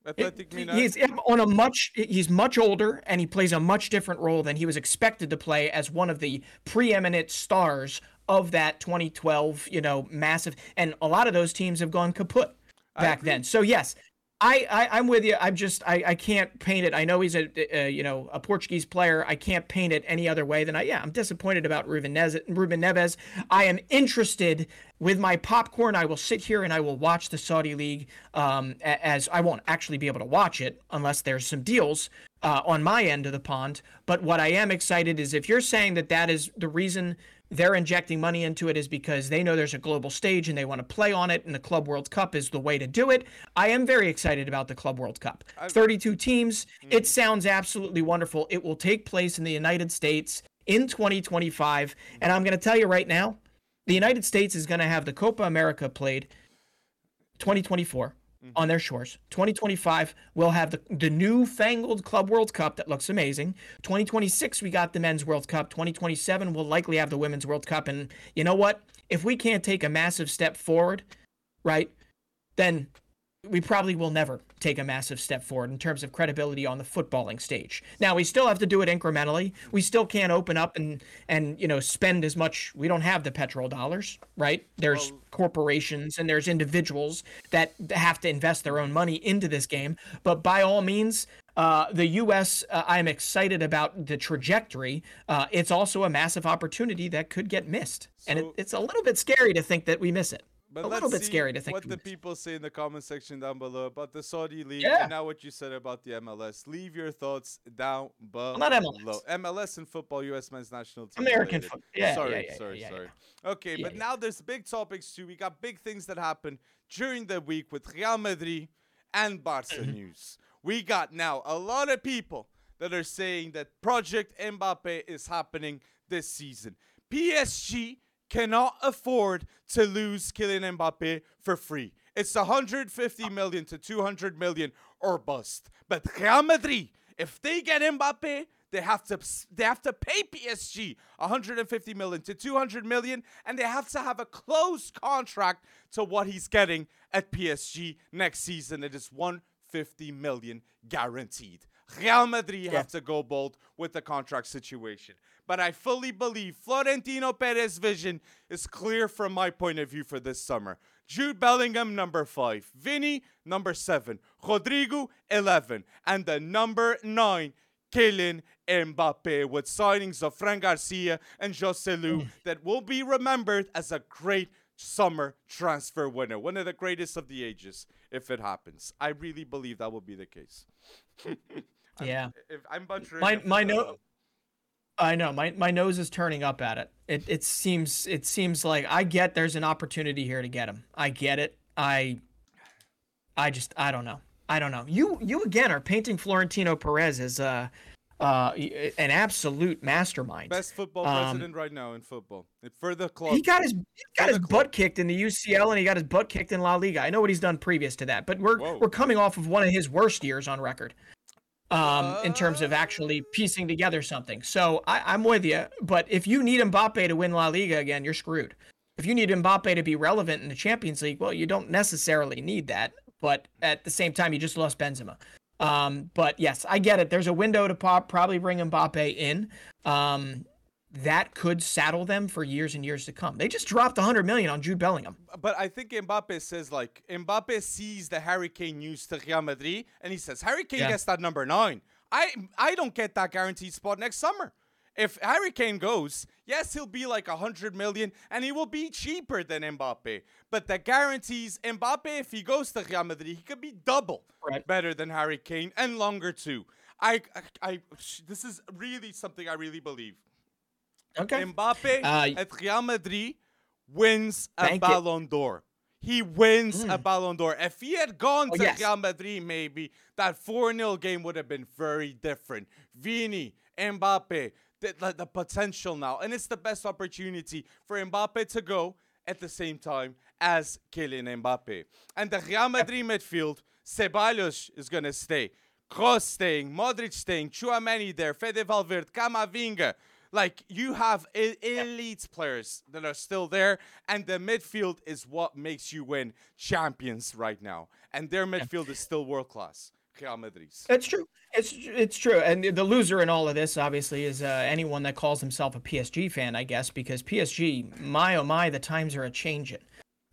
Athletic he's on a much he's much older and he plays a much different role than he was expected to play as one of the preeminent stars of that 2012 you know massive and a lot of those teams have gone kaput back then. So yes I, I I'm with you. I'm just I, I can't paint it. I know he's a, a you know a Portuguese player. I can't paint it any other way than I yeah. I'm disappointed about Ruben Neves. Ruben Neves. I am interested with my popcorn. I will sit here and I will watch the Saudi league. Um, as I won't actually be able to watch it unless there's some deals uh, on my end of the pond. But what I am excited is if you're saying that that is the reason they're injecting money into it is because they know there's a global stage and they want to play on it and the Club World Cup is the way to do it. I am very excited about the Club World Cup. 32 teams. Mm-hmm. It sounds absolutely wonderful. It will take place in the United States in 2025 and I'm going to tell you right now, the United States is going to have the Copa America played 2024 Mm-hmm. on their shores. 2025 we'll have the the newfangled Club World Cup that looks amazing. 2026 we got the Men's World Cup. 2027 we'll likely have the Women's World Cup and you know what? If we can't take a massive step forward, right? Then we probably will never take a massive step forward in terms of credibility on the footballing stage. Now we still have to do it incrementally. We still can't open up and and you know spend as much. We don't have the petrol dollars, right? There's corporations and there's individuals that have to invest their own money into this game. But by all means, uh, the U.S. Uh, I'm excited about the trajectory. Uh, it's also a massive opportunity that could get missed, and it, it's a little bit scary to think that we miss it. But a little bit scary to think. what the it. people say in the comment section down below about the Saudi league Yeah. and now what you said about the MLS. Leave your thoughts down below. not MLS. MLS and football, U.S. men's national team. American football. yeah, sorry, yeah, yeah, sorry, sorry. Okay, but now there's big topics too. We got big things that happen during the week with Real Madrid and Barca Mm-hmm. news. We got now a lot of people that are saying that Project Mbappe is happening this season. PSG cannot afford to lose Kylian Mbappe for free. It's 150 million to 200 million or bust. But Real Madrid, if they get Mbappe, they have to they have to pay PSG 150 million to 200 million, and they have to have a close contract to what he's getting at PSG next season. It is 150 million guaranteed. Real Madrid yeah. have to go bold with the contract situation. But I fully believe Florentino Perez's vision is clear from my point of view for this summer. Jude Bellingham, number five. Vinny, number seven. Rodrygo, 11. And the number nine, Kylian Mbappe, with signings of Fran Garcia and Joselu mm. that will be remembered as a great summer transfer winner. One of the greatest of the ages, if it happens. I really believe that will be the case. yeah. If I'm butchering my, my no- I know my, my nose is turning up at it. It it seems it seems like I get there's an opportunity here to get him. I get it. I I just I don't know. I don't know. You you again are painting Florentino Perez as uh uh an absolute mastermind. Best football um, president right now in football. For the club. He got his he got his butt kicked in the UCL and he got his butt kicked in La Liga. I know what he's done previous to that, but we're Whoa. we're coming off of one of his worst years on record um, in terms of actually piecing together something. So I, am with you. But if you need Mbappe to win La Liga again, you're screwed. If you need Mbappe to be relevant in the Champions League, well, you don't necessarily need that. But at the same time, you just lost Benzema. Um, but yes, I get it. There's a window to pop, probably bring Mbappe in. Um, that could saddle them for years and years to come. They just dropped 100 million on Jude Bellingham. But I think Mbappe says like Mbappe sees the Harry Kane news to Real Madrid and he says Harry Kane yeah. gets that number 9. I I don't get that guaranteed spot next summer. If Harry Kane goes, yes, he'll be like 100 million and he will be cheaper than Mbappe. But the guarantees Mbappe if he goes to Real Madrid, he could be double right. better than Harry Kane and longer too. I, I, I this is really something I really believe. Okay. Mbappe uh, at Real Madrid wins a Ballon d'Or. He wins mm. a Ballon d'Or. If he had gone oh, to yes. Real Madrid, maybe that 4 0 game would have been very different. Vini, Mbappe, the, the, potential now. And it's the best opportunity for Mbappe to go at the same time as Kylian Mbappe. And the Real Madrid midfield, Ceballos is going to stay. Kroos staying, Modric staying, Tchouameni there, Fede Valverde, Camavinga, like you have elite players that are still there, and the midfield is what makes you win champions right now. And their midfield is still world class. Real Madrid's. It's true. It's it's true. And the loser in all of this, obviously, is uh, anyone that calls himself a PSG fan, I guess, because PSG, my oh my, the times are a changing.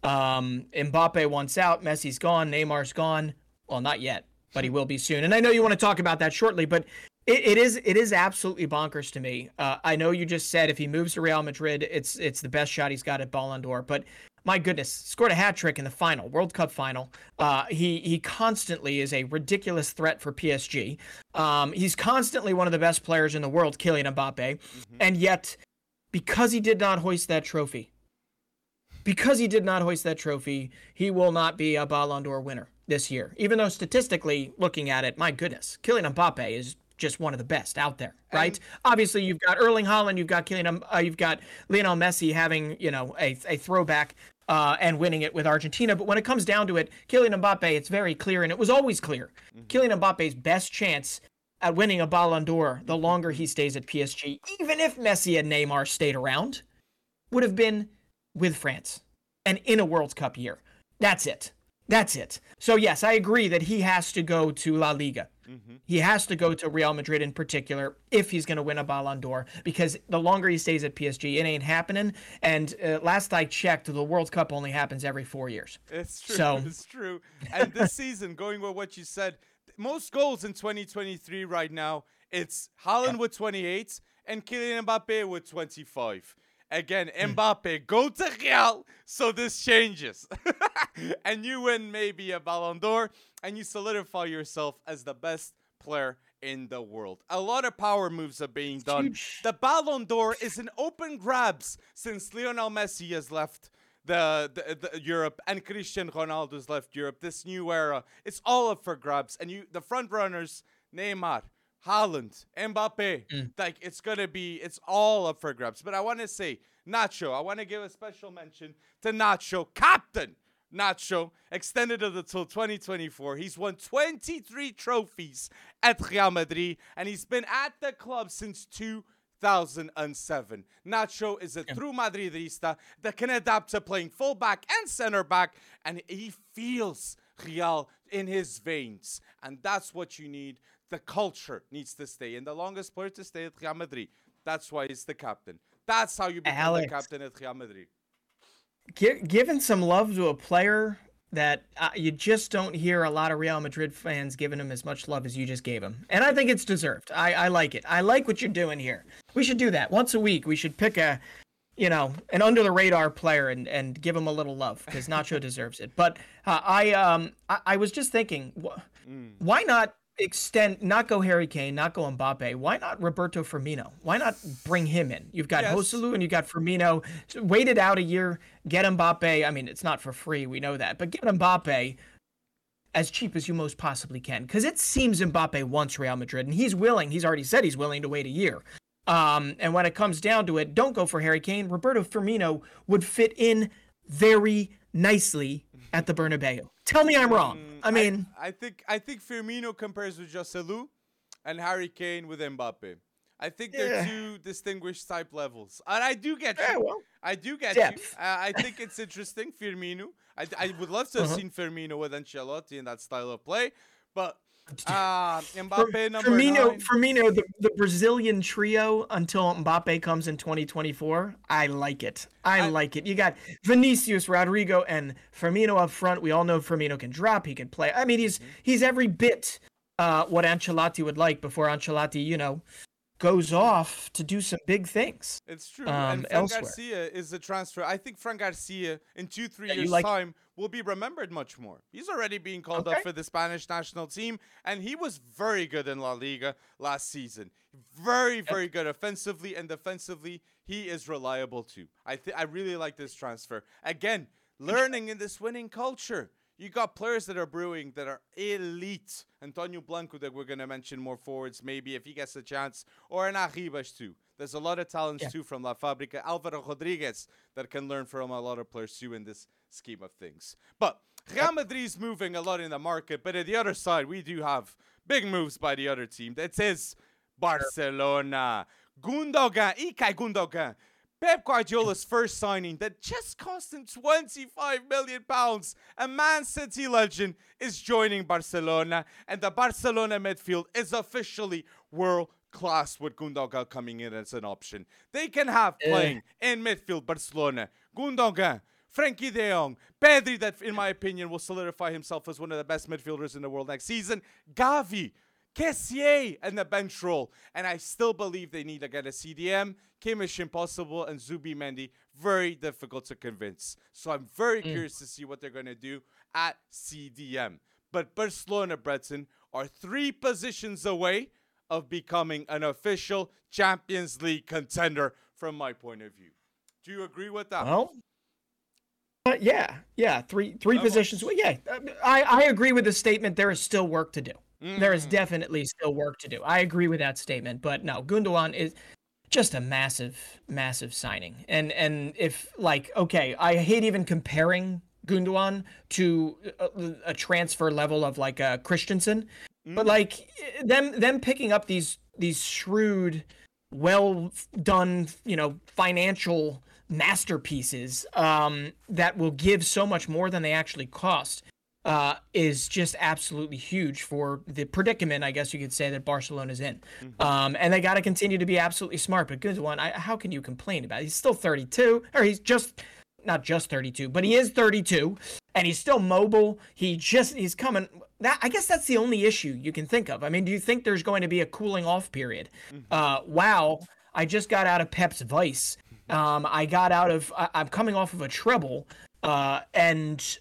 Um, Mbappe wants out, Messi's gone, Neymar's gone. Well, not yet, but he will be soon. And I know you want to talk about that shortly, but it, it is it is absolutely bonkers to me. Uh, I know you just said if he moves to Real Madrid, it's it's the best shot he's got at Ballon d'Or, but my goodness, scored a hat trick in the final, World Cup final. Uh, he he constantly is a ridiculous threat for PSG. Um, he's constantly one of the best players in the world, Kylian Mbappe, mm-hmm. and yet because he did not hoist that trophy, because he did not hoist that trophy, he will not be a Ballon d'Or winner this year. Even though statistically, looking at it, my goodness, Kylian Mbappe is just one of the best out there, right? And, Obviously, you've got Erling Haaland, you've got Kylian, uh, you've got Lionel Messi having you know a, a throwback uh, and winning it with Argentina. But when it comes down to it, Kylian Mbappe, it's very clear, and it was always clear. Mm-hmm. Kylian Mbappe's best chance at winning a Ballon d'Or, the longer he stays at PSG, even if Messi and Neymar stayed around, would have been with France and in a World Cup year. That's it. That's it. So yes, I agree that he has to go to La Liga. Mm-hmm. He has to go to Real Madrid in particular if he's going to win a Ballon d'Or because the longer he stays at PSG, it ain't happening. And uh, last I checked, the World Cup only happens every four years. It's true. So. It's true. And this season, going with what you said, most goals in 2023 right now, it's Haaland yeah. with 28 and Kylian Mbappe with 25. Again, hmm. Mbappe, go to Real so this changes. and you win maybe a Ballon d'Or and you solidify yourself as the best player in the world. A lot of power moves are being done. The Ballon d'Or is an open grabs since Lionel Messi has left the, the, the, Europe and Cristiano Ronaldo's left Europe. This new era, it's all up for grabs. And you, the front runners, Neymar, Haaland, Mbappe, mm. like it's gonna be, it's all up for grabs. But I want to say, Nacho, I want to give a special mention to Nacho, captain Nacho, extended until 2024. He's won 23 trophies at Real Madrid, and he's been at the club since 2007. Nacho is a yeah. true Madridista that can adapt to playing fullback and center back, and he feels Real in his veins. And that's what you need. The culture needs to stay. And the longest player to stay at Real Madrid. That's why he's the captain. That's how you become Alex, the captain at Real Madrid. Gi- giving some love to a player that uh, you just don't hear a lot of Real Madrid fans giving him as much love as you just gave him. And I think it's deserved. I, I like it. I like what you're doing here. We should do that once a week. We should pick a, you know, an under the radar player and, and give him a little love because Nacho deserves it. But uh, I um I, I, was just thinking, wh- mm. why not extend, not go Harry Kane, not go Mbappe. Why not Roberto Firmino? Why not bring him in? You've got yes. And you've got Firmino. Wait it out a year, get Mbappe. I mean, it's not for free, we know that, but get Mbappe as cheap as you most possibly can because it seems Mbappe wants Real Madrid and he's willing. He's already said he's willing to wait a year. Um, and when it comes down to it, don't go for Harry Kane. Roberto Firmino would fit in very nicely at the Bernabeu. Tell me I'm wrong. Mm, I mean, I, I, think I think Firmino compares with Joselu, and Harry Kane with Mbappe. I think they're yeah. two distinguished type levels, and I do get yeah, you. Well, I do get depth. you. Uh, I think it's interesting, Firmino. I, I would love to have uh-huh. seen Firmino with Ancelotti in that style of play, but uh, Mbappe number Firmino, nine. Firmino, the, the Brazilian trio until Mbappe comes in 2024. I like it. I, I like it. You got Vinicius, Rodrygo, and Firmino up front. We all know Firmino can drop. He can play. I mean, he's mm-hmm. he's every bit uh, what Ancelotti would like before Ancelotti, you know, goes off to do some big things. It's true. Um, and Fran elsewhere. Garcia is a transfer. I think Frank Garcia in two, three yeah, years' like- time will be remembered much more. He's already being called okay. up for the Spanish national team, and he was very good in La Liga last season. Very, very good offensively and defensively. He is reliable too. I th- I really like this transfer. Again, learning in this winning culture. You got players that are brewing that are elite. Antonio Blanco, that we're going to mention more forwards, maybe if he gets a chance, or an Arribas too. There's a lot of talents yeah. too from La Fabrica. Alvaro Rodriguez that can learn from a lot of players too in this scheme of things. But Real Madrid's moving a lot in the market, but at the other side, we do have big moves by the other team. That says Barcelona. Gundogan, Ilkay Gundogan Pep Guardiola's first signing that just cost him 25 million pounds. A Man City legend is joining Barcelona, and the Barcelona midfield is officially world class with Gundogan coming in as an option. They can have eh. playing in midfield Barcelona, Gundogan, Frenkie de Jong, Pedri, that in my opinion will solidify himself as one of the best midfielders in the world next season, Gavi, Kessié in the bench role. And I still believe they need to get a CDM. Kimmich impossible and Zubimendi very difficult to convince. So I'm very mm. curious to see what they're going to do at CDM. But Barcelona, Breton, are three positions away of becoming an official Champions League contender from my point of view. Do you agree with that? Well, uh, yeah, yeah, three three positions. Well, yeah, I I agree with the statement. There is still work to do. Mm. There is mm. definitely still work to do. I agree with that statement, but no, Gundogan is just a massive, massive signing. And and if like okay, I hate even comparing Gundogan to a, a transfer level of like a uh, Christensen, mm. but like them them picking up these these shrewd, well done, you know, financial masterpieces um, that will give so much more than they actually cost uh, is just absolutely huge for the predicament, I guess you could say, that Barcelona's in. Mm-hmm. Um, and they got to continue to be absolutely smart. But good one, I, how can you complain about it? He's still 32, or he's just not just 32, but he is 32, and he's still mobile. He just he's coming. That I guess that's the only issue you can think of. I mean, do you think there's going to be a cooling off period? Mm-hmm. Uh, wow, I just got out of Pep's Vice. Um, I got out of. I, am coming off of a treble, uh, and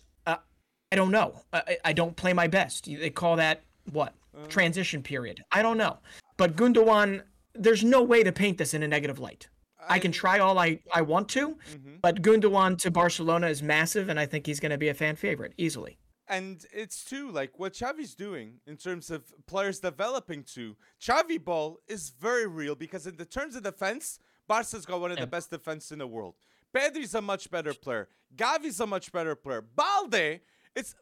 I don't know. I, I don't play my best. They call that what? Uh, Transition period. I don't know. But Gundogan, there's no way to paint this in a negative light. I, I can try all I, I want to, mm-hmm. but Gundogan to Barcelona is massive, and I think he's going to be a fan favorite easily. And it's too like what Xavi's doing in terms of players developing too. Xavi ball is very real because in the terms of defense, Barca's got one of yeah. the best defense in the world. Pedri's a much better player. Gavi's a much better player. Balde it's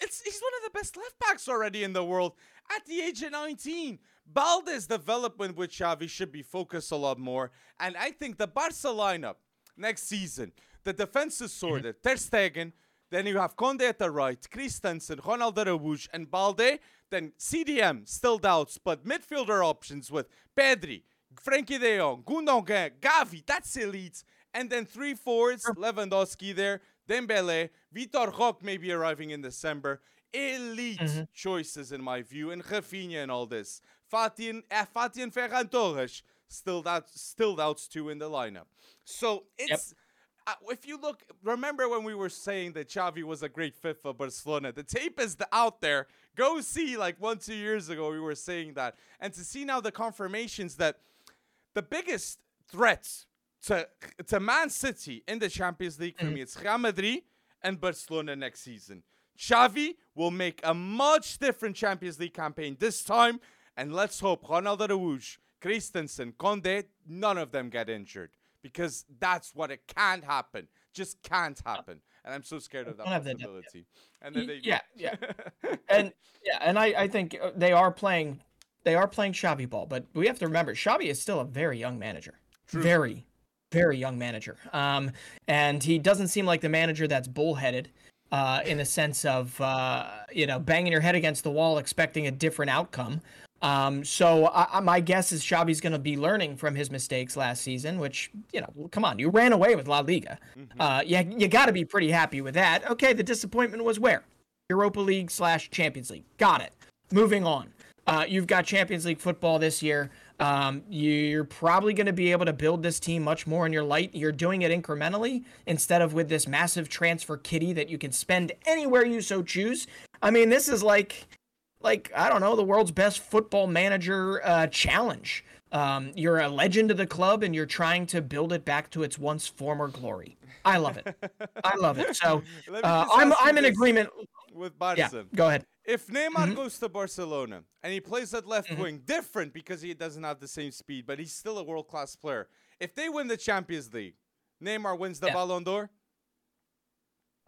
it's he's one of the best left backs already in the world at the age of 19. Balde's development with Xavi should be focused a lot more. And I think the Barca lineup next season, the defense is mm-hmm. sorted. Mm-hmm. Ter Stegen, then you have Koundé at the right, Christensen, Ronald Araújo, and Balde. Then CDM, still doubts, but midfielder options with Pedri, Frenkie de Jong, Gundogan, Gavi, that's elite. And then three forwards, Lewandowski there, Dembele, Vitor Roque may be arriving in December. Elite mm-hmm. choices in my view, and Raphinha and all this. Fati and, uh, Fati and Ferran Torres, still that still doubts two in the lineup. So it's yep. uh, if you look, remember when we were saying that Xavi was a great fit for Barcelona? The tape is the, out there. Go see like one two years ago we were saying that, and to see now the confirmations that the biggest threats to to Man City in the Champions League for mm. me it's Real Madrid and Barcelona next season. Xavi will make a much different Champions League campaign this time, and let's hope Ronaldo Araújo, Christensen, Koundé, none of them get injured because that's what it can't happen. Just can't happen. And I'm so scared of that possibility. And then they yeah, yeah, and yeah, and I I think uh, they are playing they are playing Xavi ball, but we have to remember Xavi is still a very young manager. True. Very, very young manager. Um, and he doesn't seem like the manager that's bullheaded. Uh, in the sense of uh, you know banging your head against the wall, expecting a different outcome. Um, so I, my guess is Xavi's going to be learning from his mistakes last season, which you know, come on, you ran away with La Liga. Mm-hmm. Uh, you you got to be pretty happy with that. Okay, the disappointment was where Europa League slash Champions League. Got it. Moving on. Uh, you've got Champions League football this year. Um, you're probably going to be able to build this team much more in your light. You're doing it incrementally instead of with this massive transfer kitty that you can spend anywhere you so choose. I mean, this is like, like I don't know, the world's best football manager uh, challenge. Um, you're a legend of the club, and you're trying to build it back to its once former glory. I love it. I love it. So uh, I'm I'm in agreement with Barca. Yeah, go ahead. If Neymar mm-hmm. goes to Barcelona and he plays at left mm-hmm. wing, different because he doesn't have the same speed, but he's still a world class player. If they win the Champions League, Neymar wins the yeah. Ballon d'Or.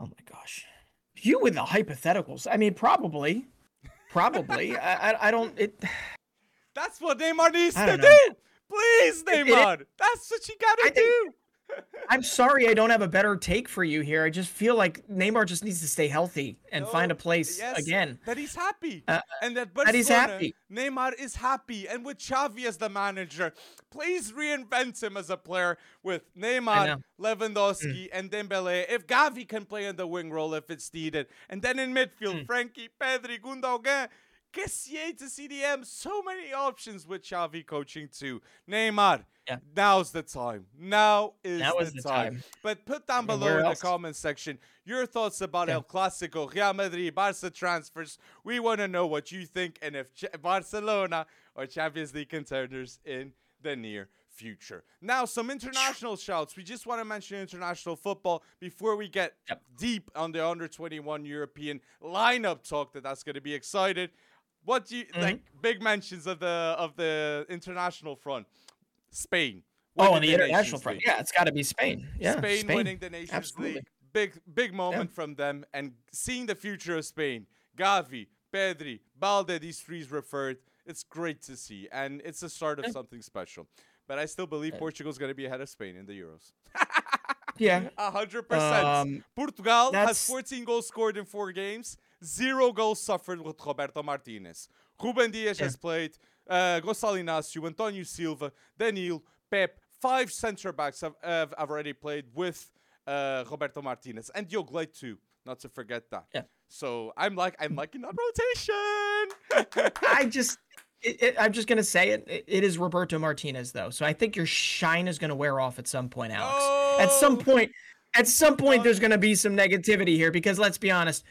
Oh my gosh, you with the hypotheticals. I mean, probably, probably. I, I, I don't. It. That's what Neymar needs to know. do. Please, Neymar. It, it, That's what you gotta do. I'm sorry I don't have a better take for you here. I just feel like Neymar just needs to stay healthy and no, find a place yes, again. That he's happy. Uh, and that, that he's happy. Neymar is happy. And with Xavi as the manager, please reinvent him as a player with Neymar, Lewandowski, mm. and Dembele. If Gavi can play in the wing role if it's needed. And then in midfield, mm. Frenkie, Pedri, Gundogan. Kessié to CDM. So many options with Xavi coaching too. Neymar yeah. Now's the time. Now is, now the, is the time. time. But put down below in the comment section your thoughts about yeah. El Clasico, Real Madrid, Barca transfers. We want to know what you think and if Ch- Barcelona are Champions League contenders in the near future. Now, some international shouts. We just want to mention international football before we get yep. deep on the under 21 European lineup talk. That that's going to be excited. What do you mm-hmm. like? Big mentions of the of the international front. Spain. Oh, on the, the international front, yeah, it's got to be Spain. Yeah, Spain, Spain, winning the Nations Absolutely. League, big big moment yeah. from them, and seeing the future of Spain. Gavi, Pedri, Balde, these threes referred. It's great to see, and it's the start of yeah. something special. But I still believe Portugal's going to be ahead of Spain in the Euros. yeah, hundred um, percent. Portugal has 14 goals scored in four games, zero goals suffered with Roberto Martinez. Ruben Dias yeah. has played uh, Gonçalo Inácio, Antonio Silva, Daniel, Pep. Five centre backs have, have, have already played with uh, Roberto Martinez and Diogo too. Not to forget that. Yeah. So I'm like I'm liking that rotation. I just it, it, I'm just gonna say it, it. It is Roberto Martinez though, so I think your shine is gonna wear off at some point, Alex. Oh. At some point, at some point, there's gonna be some negativity here because let's be honest,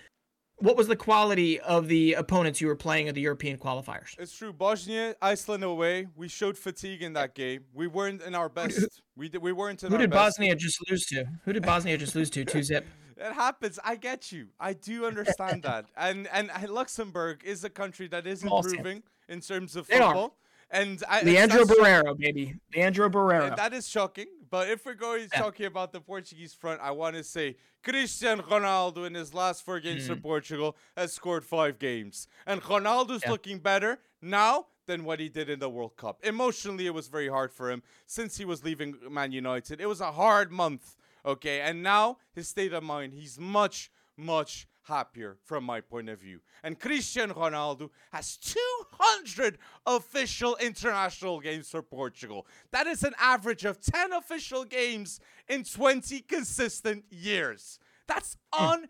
what was the quality of the opponents you were playing at the European qualifiers? It's true. Bosnia, Iceland away. We showed fatigue in that game. We weren't in our best. We did. We weren't in. Who did best. Bosnia just lose to? Who did Bosnia just lose to? Two zip. It happens. I get you. I do understand that. And and Luxembourg is a country that is improving in terms of football. And I, Leandro Barreiro, baby, Leandro Barreiro. that is shocking. But if we're going yeah. talking about the Portuguese front, I want to say Cristiano Ronaldo in his last four games mm. for Portugal has scored five games, and Ronaldo's yeah. looking better now than what he did in the World Cup. Emotionally, it was very hard for him since he was leaving Man United. It was a hard month, okay? And now his state of mind, he's much, much happier from my point of view. And Cristiano Ronaldo has 200 official international games for Portugal. That is an average of 10 official games in 20 consistent years. That's hmm.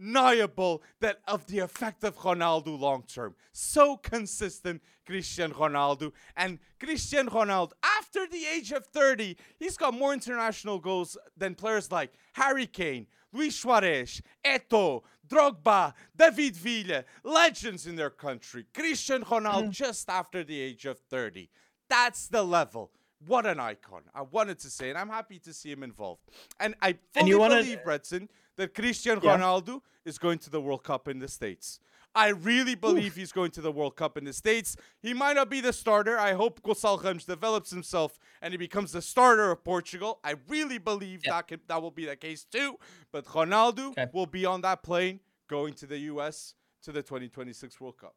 undeniable that of the effect of Ronaldo long term. So consistent, Cristiano Ronaldo. And Cristiano Ronaldo, after the age of 30, he's got more international goals than players like Harry Kane, Luis Suarez, Eto'o, Drogba, David Villa, legends in their country. Christian Ronaldo mm. just after the age of 30. That's the level. What an icon. I wanted to say, and I'm happy to see him involved. And I fully and you wanna... believe, Redson, that Christian yeah. Ronaldo is going to the World Cup in the States. I really believe he's going to the World Cup in the States. He might not be the starter. I hope Gonçalo Ramos develops himself and he becomes the starter of Portugal. I really believe that can, that will be the case too. But Ronaldo okay. will be on that plane going to the U.S. to the 2026 World Cup.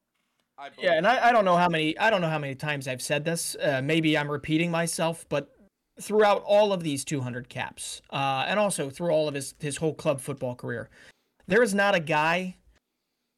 Yeah, and I, I, don't know how many I don't know how many times I've said this. Uh, maybe I'm repeating myself, but throughout all of these 200 caps, uh, and also through all of his his whole club football career, there is not a guy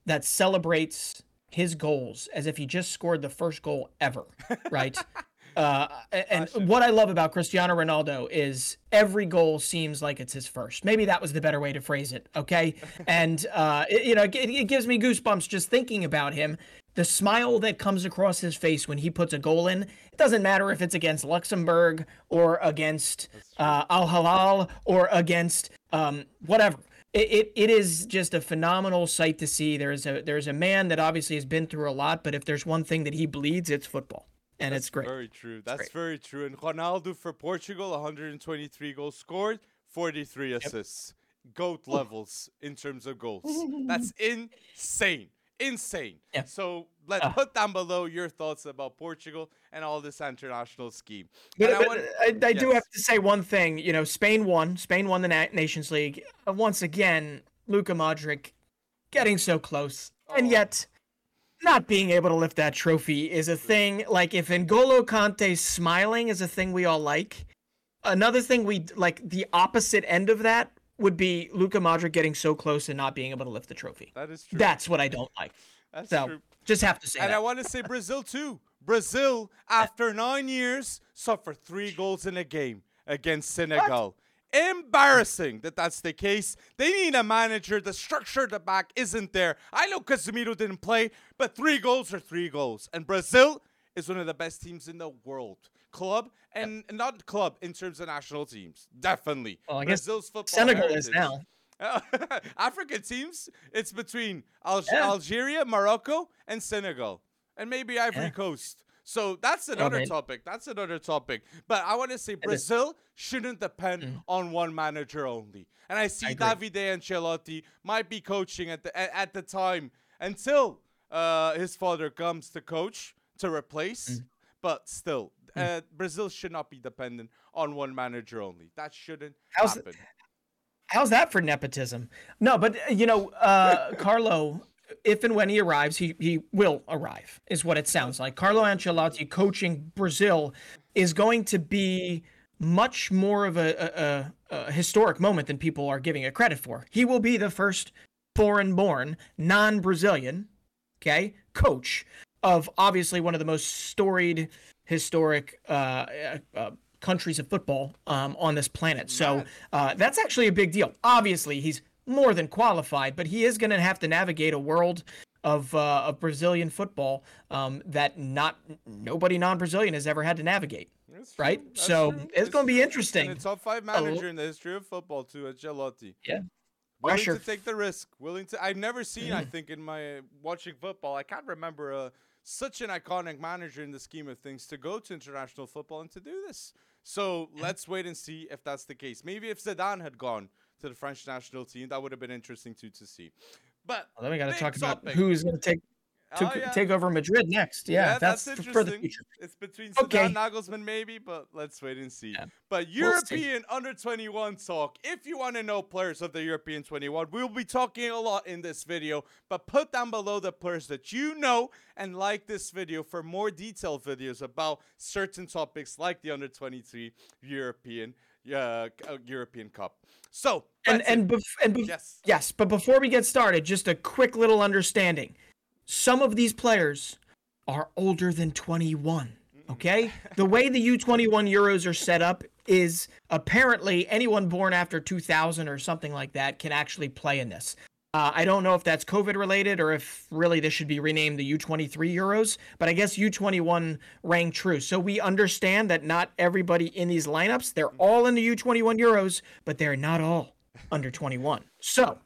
that celebrates his goals as if he just scored the first goal ever, right? uh, and what I love about Cristiano Ronaldo is every goal seems like it's his first. Maybe that was the better way to phrase it. Okay, and uh, it, you know, it, it gives me goosebumps just thinking about him. The smile that comes across his face when he puts a goal in. It doesn't matter if it's against Luxembourg or against uh, Al Hilal or against um, whatever it, it, it is just a phenomenal sight to see. There's a there's a man that obviously has been through a lot, but if there's one thing that he bleeds, it's football, and That's it's great. Very true. That's very true. And Ronaldo for Portugal, 123 goals scored, 43 assists. Yep. Goat levels in terms of goals. That's insane insane. Yeah. So let uh, put down below your thoughts about Portugal and all this international scheme. But, I, want, I, I yes. do have to say one thing. You know, Spain won. Spain won the Na- Nations League. Uh, once again, Luka Modric getting so close, oh. and yet not being able to lift that trophy is a thing. Like if N'Golo Kante smiling is a thing we all like. Another thing we like the opposite end of that would be Luka Modric getting so close and not being able to lift the trophy. That is true. That's what I don't like. That's so, true. Just have to say. And that. I want to say Brazil too. Brazil, after nine years, suffered three goals in a game against Senegal. What? Embarrassing that that's the case. They need a manager. The structure at the back isn't there. I know Casemiro didn't play, but three goals are three goals. And Brazil is one of the best teams in the world club and yep. not club in terms of national teams. Definitely. Well, I guess Brazil's football Senegal heritage. is now. African teams, it's between Al- yeah. Algeria, Morocco, and Senegal, and maybe Ivory yeah. Coast. So that's another topic. That's another topic. But I want to say Brazil shouldn't depend mm. on one manager only. And I see I Davide Ancelotti might be coaching at the at the time until uh, his father comes to coach to replace. Mm. But still. Uh, Brazil should not be dependent on one manager only. That shouldn't how's happen. how's that for nepotism? No, but uh, you know, uh, Carlo, if and when he arrives, he he will arrive, is what it sounds like. Carlo Ancelotti coaching Brazil is going to be much more of a, a, a historic moment than people are giving it credit for. He will be the first foreign-born, non-Brazilian, okay, coach of obviously one of the most storied historic uh, uh, uh, countries of football um, on this planet. So uh, that's actually a big deal. Obviously, he's more than qualified, but he is going to have to navigate a world of uh, of Brazilian football um, that not nobody non-Brazilian has ever had to navigate. Right, That's so true. it's going to be interesting. And a top five manager in the history of football too, Ancelotti. Yeah, willing Pressure. to take the risk. Willing to. I've never seen. Mm. I think in my watching football, I can't remember a such an iconic manager in the scheme of things to go to international football and to do this. So mm-hmm. let's wait and see if that's the case. Maybe if Zidane had gone to the French national team, that would have been interesting too to see. But well, then we got to talk topic. about who's going to take to oh, yeah. take over Madrid next. Yeah, yeah that's, that's for the future. It's between okay. Nagelsmann maybe, but let's wait and see. Yeah. But European we'll under 21 talk. If you want to know players of the European 21, we'll be talking a lot in this video. But put down below the players that you know and like this video for more detailed videos about certain topics like the under 23 European uh, European Cup. So and and, bef- and bef- yes yes, but before we get started, just a quick little understanding some of these players are older than 21. Okay? the way the U21 Euros are set up is apparently anyone born after 2000 or something like that can actually play in this. Uh, I don't know if that's COVID related or if really this should be renamed the U23 Euros, but I guess U21 rang true. So we understand that not everybody in these lineups, they're all in the U21 Euros, but they're not all under 21. So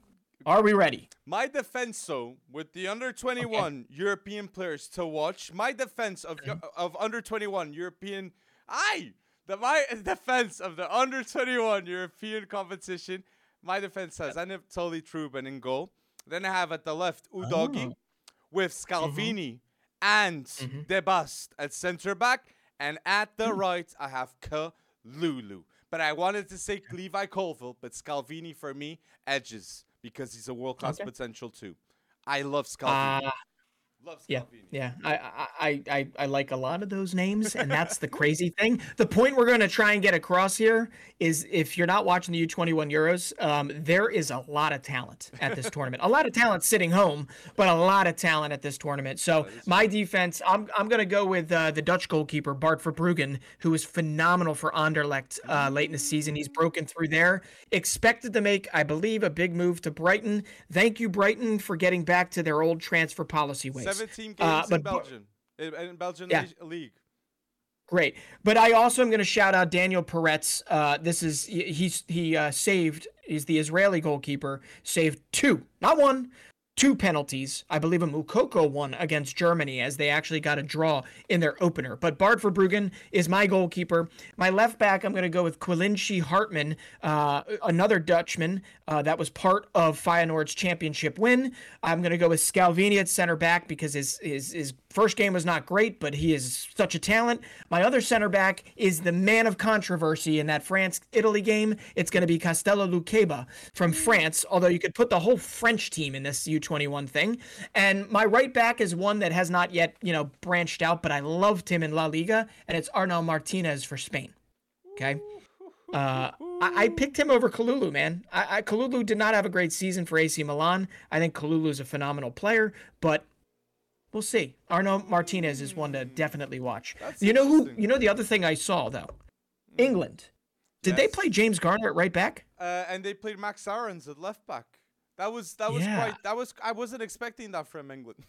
are we ready? My defense, so with the under 21 okay. European players to watch, my defense of of under 21 European, I the my defense of the under 21 European competition. My defense has Anatoly Trubin in goal. Then I have at the left Udogie oh. with Scalvini mm-hmm. and mm-hmm. Debast at center back, and at the mm. right I have Kalulu. But I wanted to say Levi Colwill, but Scalvini for me edges because he's a world class okay. potential too. I love Scalvini. Uh, Love yeah, yeah. I, I, I, I like a lot of those names, and that's the crazy thing. The point we're going to try and get across here is, if you're not watching the U21 Euros, um, there is a lot of talent at this tournament. A lot of talent sitting home, but a lot of talent at this tournament. So my defense, I'm, I'm going to go with uh, the Dutch goalkeeper Bart Verbruggen, who was phenomenal for Anderlecht uh, late in the season. He's broken through there. Expected to make, I believe, a big move to Brighton. Thank you, Brighton, for getting back to their old transfer policy ways. 17 uh, games uh, but, in Belgium, in, in Belgian yeah. league. Great, but I also am going to shout out Daniel Peretz. Uh, this is he's he uh, saved. He's the Israeli goalkeeper. Saved two, not one, two penalties. I believe a Moukoko one against Germany as they actually got a draw in their opener. But Bart Verbruggen is my goalkeeper. My left back, I'm going to go with Quilindschy Hartman, uh, another Dutchman uh, that was part of Feyenoord's championship win. I'm going to go with Scalvini at center back because his, his, his first game was not great, but he is such a talent. My other center back is the man of controversy in that France Italy game. It's going to be Castello Lukeba from France, although you could put the whole French team in this U21 thing. And my right back is one that has not yet, you know, branched out, but I loved him in La Liga, and it's Arnau Martinez for Spain. Okay. Uh, I, I, picked him over Kalulu, man. I, I, Kalulu did not have a great season for AC Milan. I think Kalulu is a phenomenal player, but we'll see. Arnau Martinez is one to definitely watch. That's you know who? You know the other thing I saw though, hmm. England. Did yes. they play James Garner at right back? Uh, and they played Max Aarons at left back. That was that was yeah. quite that was I wasn't expecting that from England.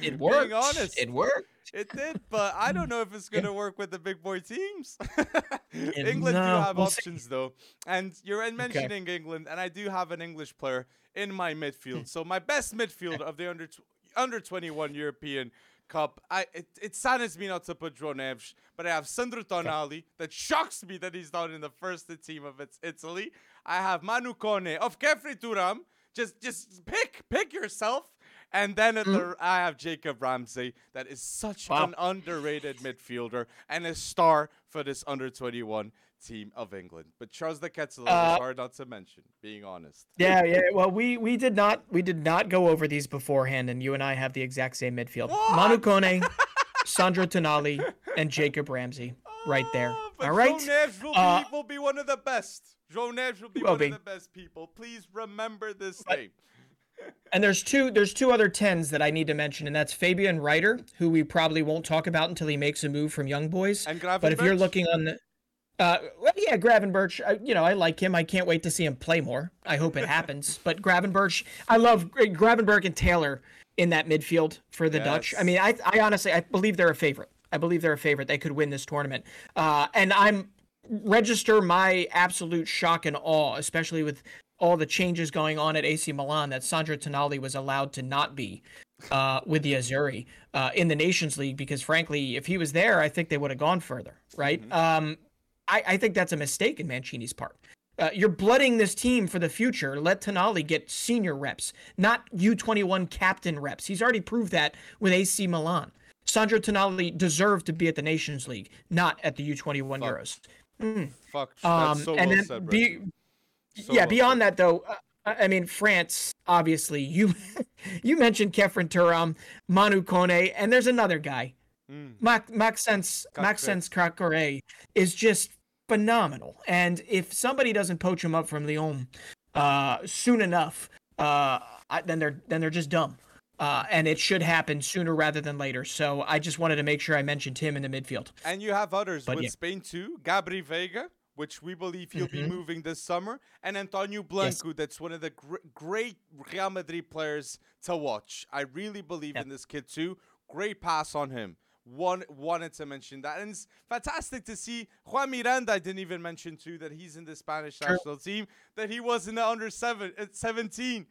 it worked. Being honest, it worked. It did, but I don't know if it's gonna work with the big boy teams. England no, do have we'll options see. though, and you're mentioning okay. England, and I do have an English player in my midfield. so my best midfield of the under under 21 European Cup. I it, it saddens me not to put João but I have Sandro Tonali. That shocks me that he's not in the first team of its Italy. I have Manu Kone of Khéphren Thuram. just just pick pick yourself. And then at mm. the, I have Jacob Ramsey, that is such wow. an underrated midfielder and a star for this under 21 team of England. But Charles the Ketzel uh, is hard not to mention, being honest. Yeah, yeah. Well, we we did not we did not go over these beforehand, and you and I have the exact same midfield: what? Manu Kone, Sandro Tonali, and Jacob Ramsey, right there. Oh, All right. João Neves will, uh, be, will be one of the best. João Neves will be will one be. of the best people. Please remember this but, name. and there's two there's two other tens that I need to mention, and that's Fabian Rieder, who we probably won't talk about until he makes a move from Young Boys. But if you're looking on the uh, well, yeah, Gravenberch, I, you know, I like him. I can't wait to see him play more. I hope it happens. but Gravenberch, I love Gravenberch and Taylor in that midfield for the yes. Dutch. I mean, I, I honestly, I believe they're a favorite. I believe they're a favorite. They could win this tournament. Uh, and I'm register my absolute shock and awe, especially with all the changes going on at AC Milan, that Sandro Tonali was allowed to not be uh, with the Azzurri uh, in the Nations League, because frankly, if he was there, I think they would have gone further, right? Mm-hmm. Um, I, I think that's a mistake in Mancini's part. Uh, you're blooding this team for the future. Let Tonali get senior reps, not U21 captain reps. He's already proved that with AC Milan. Sandro Tonali deserved to be at the Nations League, not at the U21 Fuck. Euros. Mm. Fuck. Um, so and well then said, be, so yeah. Well beyond said. that, though, uh, I mean France. Obviously, you you mentioned Khéphren Thuram, Manu Kone, and there's another guy, mm. Max Maxence Maxence Caqueret is just phenomenal. And if somebody doesn't poach him up from Lyon uh, soon enough, uh, then they're then they're just dumb. Uh, and it should happen sooner rather than later. So I just wanted to make sure I mentioned him in the midfield. And you have others but with yeah. Spain too. Gabri Veiga, which we believe he'll mm-hmm. be moving this summer, and Antonio Blanco, yes. that's one of the gr- great Real Madrid players to watch. I really believe yep. in this kid too. Great pass on him. One wanted to mention that, and it's fantastic to see Juan Miranda. I didn't even mention too that he's in the Spanish sure. national team. That he was in the under seven, uh, 17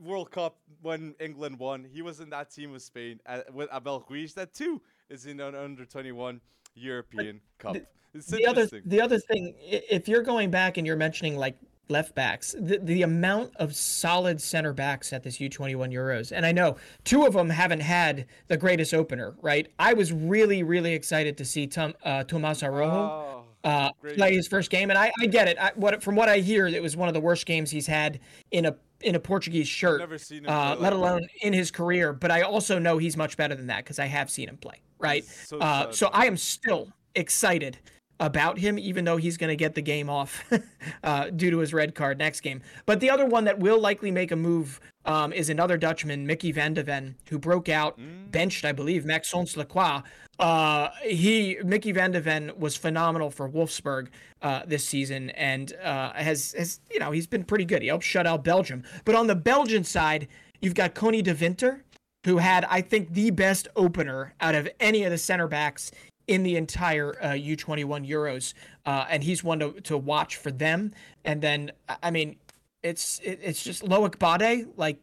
World Cup when England won. He was in that team with Spain uh, with Abel Ruiz. That too is in an under 21 European but Cup. The, the other the other thing, if you're going back and you're mentioning like left backs. The, the amount of solid center backs at this U21 Euros. And I know two of them haven't had the greatest opener, right? I was really, really excited to see Tom, uh, Tomas oh, uh, play his first game. And I, I get it. I, what From what I hear, it was one of the worst games he's had in a in a Portuguese shirt, uh, let alone in his career. But I also know he's much better than that because I have seen him play, right? So, uh, so I am still excited about him, even though he's going to get the game off uh, due to his red card next game. But the other one that will likely make a move um, is another Dutchman, Mickey van de Ven, who broke out, mm. benched, I believe, Maxence Lacroix. Uh, he Mickey van de Ven was phenomenal for Wolfsburg uh, this season, and uh, has has you know he's been pretty good. He helped shut out Belgium. But on the Belgian side, you've got Koni de Winter, who had I think the best opener out of any of the center backs in the entire uh, U21 Euros, uh, and he's one to, to watch for them. And then, I mean, it's it, it's just Loic Bade. Like,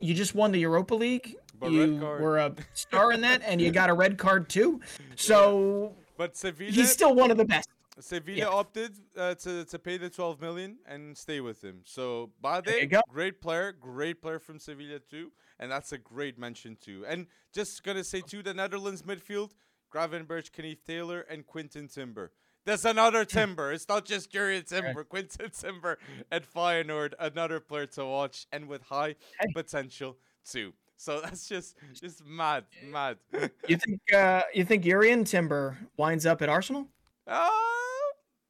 you just won the Europa League. But you were a star in that, and you got a red card too. So, but Sevilla, he's still one of the best. Sevilla yeah. opted uh, to to pay the 12 million and stay with him. So Bade, great player, great player from Sevilla too, and that's a great mention too. And just gonna say too, the Netherlands midfield Gravenberch, Kenneth Taylor, and Quinten Timber. There's another Timber. It's not just Jurriën Timber. Quinten Timber at Feyenoord, another player to watch, and with high potential too. So that's just just mad, mad. you think uh, you think Jurriën Timber winds up at Arsenal? Uh,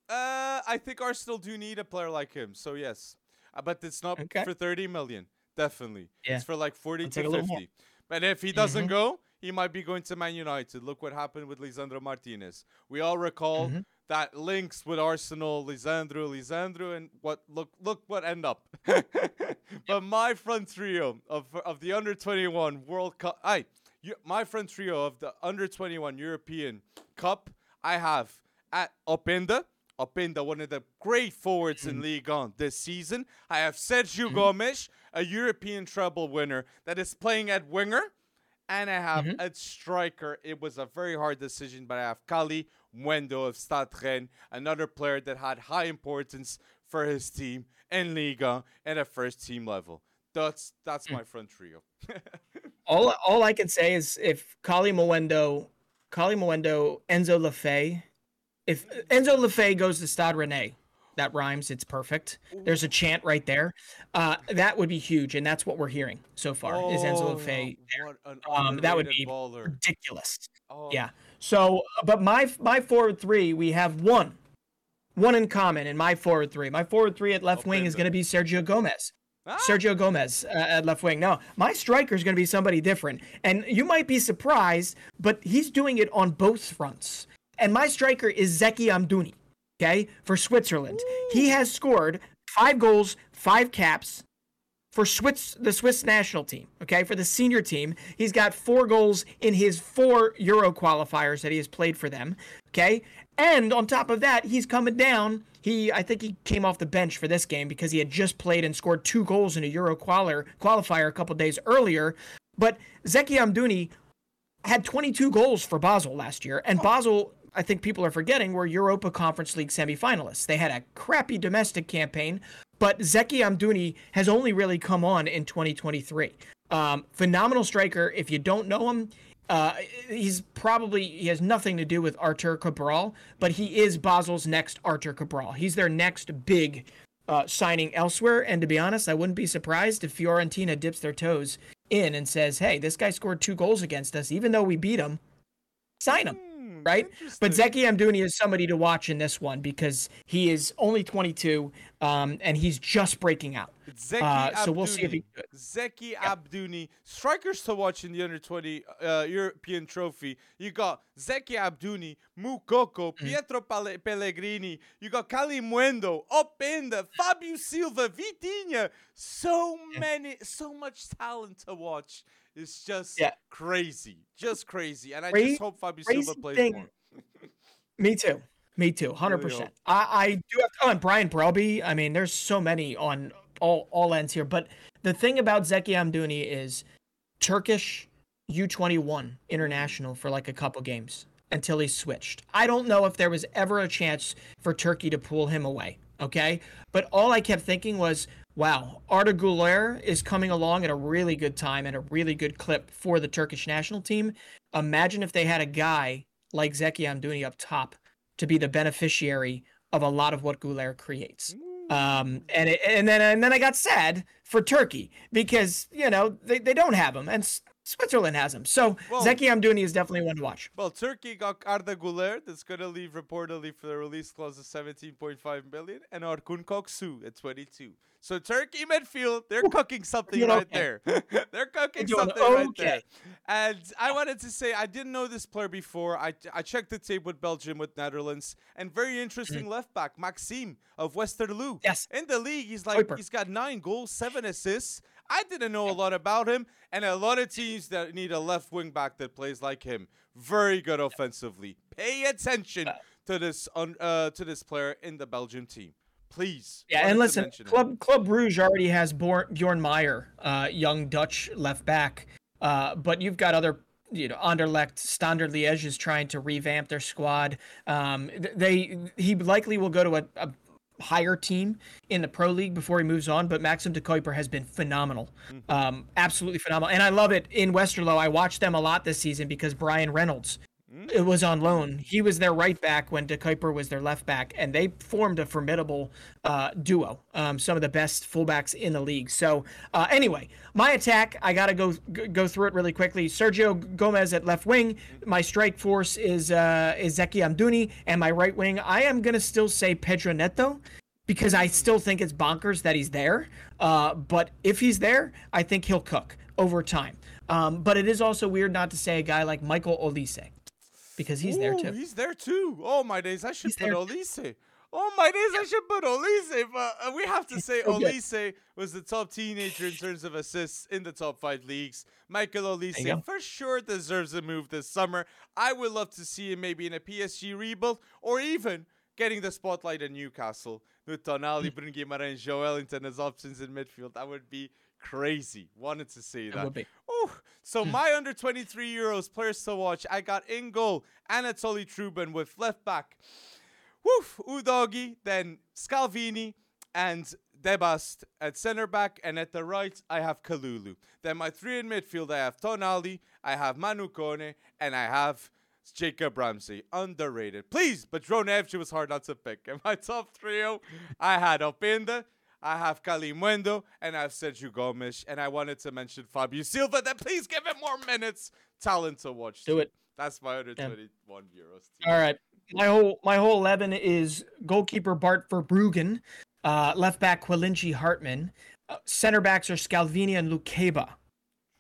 uh, I think Arsenal do need a player like him. So yes, uh, but it's not okay. for 30 million. Definitely, yeah. it's for like 40 I'll to 50. But if he doesn't mm-hmm. go, he might be going to Man United. Look what happened with Lisandro Martinez. We all recall mm-hmm. that links with Arsenal, Lisandro, Lisandro, and what look look what end up. but my front trio of of the under twenty one World Cup, I my front trio of the under twenty one European Cup, I have at Openda. Openda, one of the great forwards mm-hmm. in Ligue 1 this season. I have Sergio mm-hmm. Gomez, a European treble winner that is playing at winger and I have mm-hmm. a striker. It was a very hard decision, but I have Kali Mwendo of Stade Rennes, another player that had high importance for his team in Liga and at a first team level. That's that's mm. my front trio. all all I can say is if Kalimuendo, Kali Mwendo, Enzo Lefebvre, if Enzo Lefebvre goes to Stade Rennais, that rhymes. It's perfect. There's a chant right there. Uh, that would be huge, and that's what we're hearing so far. Oh, is Enzo Lefebvre there? Um, that would be baller. ridiculous. Oh. Yeah. So, but my my forward three, we have one, one in common in my forward three. My forward three at left wing is going to be Sergio Gomez. Ah. Sergio Gomez uh, at left wing. No, my striker is going to be somebody different, and you might be surprised, but he's doing it on both fronts. And my striker is Zeki Amdouni okay, for Switzerland. Ooh. He has scored five goals, five caps for Swiss, the Swiss national team, okay, for the senior team. He's got four goals in his four Euro qualifiers that he has played for them, okay? And on top of that, he's coming down. He, I think he came off the bench for this game because he had just played and scored two goals in a Euro qualifier, qualifier a couple days earlier. But Zeki Amdouni had 22 goals for Basel last year, and oh. Basel I think people are forgetting were Europa Conference League semifinalists. They had a crappy domestic campaign, but Zeki Amdouni has only really come on in 2023. Um, phenomenal striker. If you don't know him, uh, he's probably he has nothing to do with Arthur Cabral, but he is Basel's next Arthur Cabral. He's their next big uh, signing elsewhere. And to be honest, I wouldn't be surprised if Fiorentina dips their toes in and says, "Hey, this guy scored two goals against us, even though we beat him. Sign him." Right? But Zeki Amdouni is somebody to watch in this one because he is only 22 um, and he's just breaking out. Zeki uh, so we'll see if he Zeki yep. Amdouni, strikers to watch in the under 20 uh, European Trophy. You got Zeki Amdouni, Moukoko, mm. Pietro Pellegrini. You got Kalimuendo, Openda, Fabio Silva, Vitinha. So yeah. many, so much talent to watch. It's just yeah. crazy, just crazy. And I crazy, just hope Fabio Silva plays thing. more. Me too. Me too. Hundred percent. I, I do have. And Brian Brobbey. I mean, there's so many on all all ends here. But the thing about Zeki Amdouni is Turkish U21 international for like a couple games until he switched. I don't know if there was ever a chance for Turkey to pull him away. Okay, but all I kept thinking was wow, Arda Güler is coming along at a really good time and a really good clip for the Turkish national team. Imagine if they had a guy like Zeki Amdouni up top to be the beneficiary of a lot of what Güler creates. Um, and it, and then and then I got sad for Turkey because you know they, they don't have him and Switzerland has him. So well, Zeki Amdouni is definitely one to watch. Well, Turkey got Arda Güler that's going to leave reportedly for the release clause of 17.5 million and Orkun Kökçü at 22. So Turkey midfield, they're cooking something right okay. there. they're cooking something okay. right there. And I wanted to say I didn't know this player before. I, I checked the tape with Belgium, with Netherlands, and very interesting mm-hmm. left back Maxime of Westerlo. Yes. In the league, he's like he's got nine goals, seven assists. I didn't know a lot about him, and a lot of teams that need a left wing back that plays like him. Very good offensively. Pay attention to this uh, to this player in the Belgium team please. Yeah, and listen, Club Club Brugge already has Bjorn Meijer, uh, young Dutch left back, uh, but you've got other. You know, Anderlecht, Standard Liège is trying to revamp their squad. Um, they he likely will go to a, a higher team in the pro league before he moves on. But Maxim de Cuyper has been phenomenal, mm-hmm. um, absolutely phenomenal. And I love it in Westerlo. I watched them a lot this season because Brian Reynolds it was on loan. He was their right back when De Cuyper was their left back, and they formed a formidable uh, duo. Um, some of the best fullbacks in the league. So uh, anyway, my attack, I gotta go go through it really quickly. Sergio Gomez at left wing. My strike force is uh, is Zeki Amdouni, and my right wing, I am gonna still say Pedro Neto because I still think it's bonkers that he's there. Uh, but if he's there, I think he'll cook over time. Um, but it is also weird not to say a guy like Michael Olise because he's Ooh, there too. He's there too. Oh my days, I should he's put Olise. Oh my days, I should put Olise. But uh, we have to say Olise was the top teenager in terms of assists in the top five leagues. Michael Olise for sure deserves a move this summer. I would love to see him maybe in a PSG rebuild or even getting the spotlight in Newcastle with Tonali, mm. Bruno Guimarães, Joelinton as options in midfield. That would be crazy. Wanted to see that. It. Ooh. So hmm. my under 23 euros players to watch. I got in goal Anatoly Trubin with left back. Woof, Udogie, then Scalvini and Debast at center back, and at the right I have Kalulu. Then my three in midfield I have Tonali, I have Manu Kone, and I have Jacob Ramsey. Underrated. Please, but Dronevci was hard not to pick. In my top trio, I had Openda, I have Kalimuendo, and I have Sergio Gomez. And I wanted to mention Fabio Silva. Then please give him more minutes. Talent to watch. Do it. That's my other yeah. euros. Team. All right. My whole my whole 11 is goalkeeper Bart Verbruggen, uh, left back Quilindschy Hartman, uh, center backs are Scalvini and Lukeba.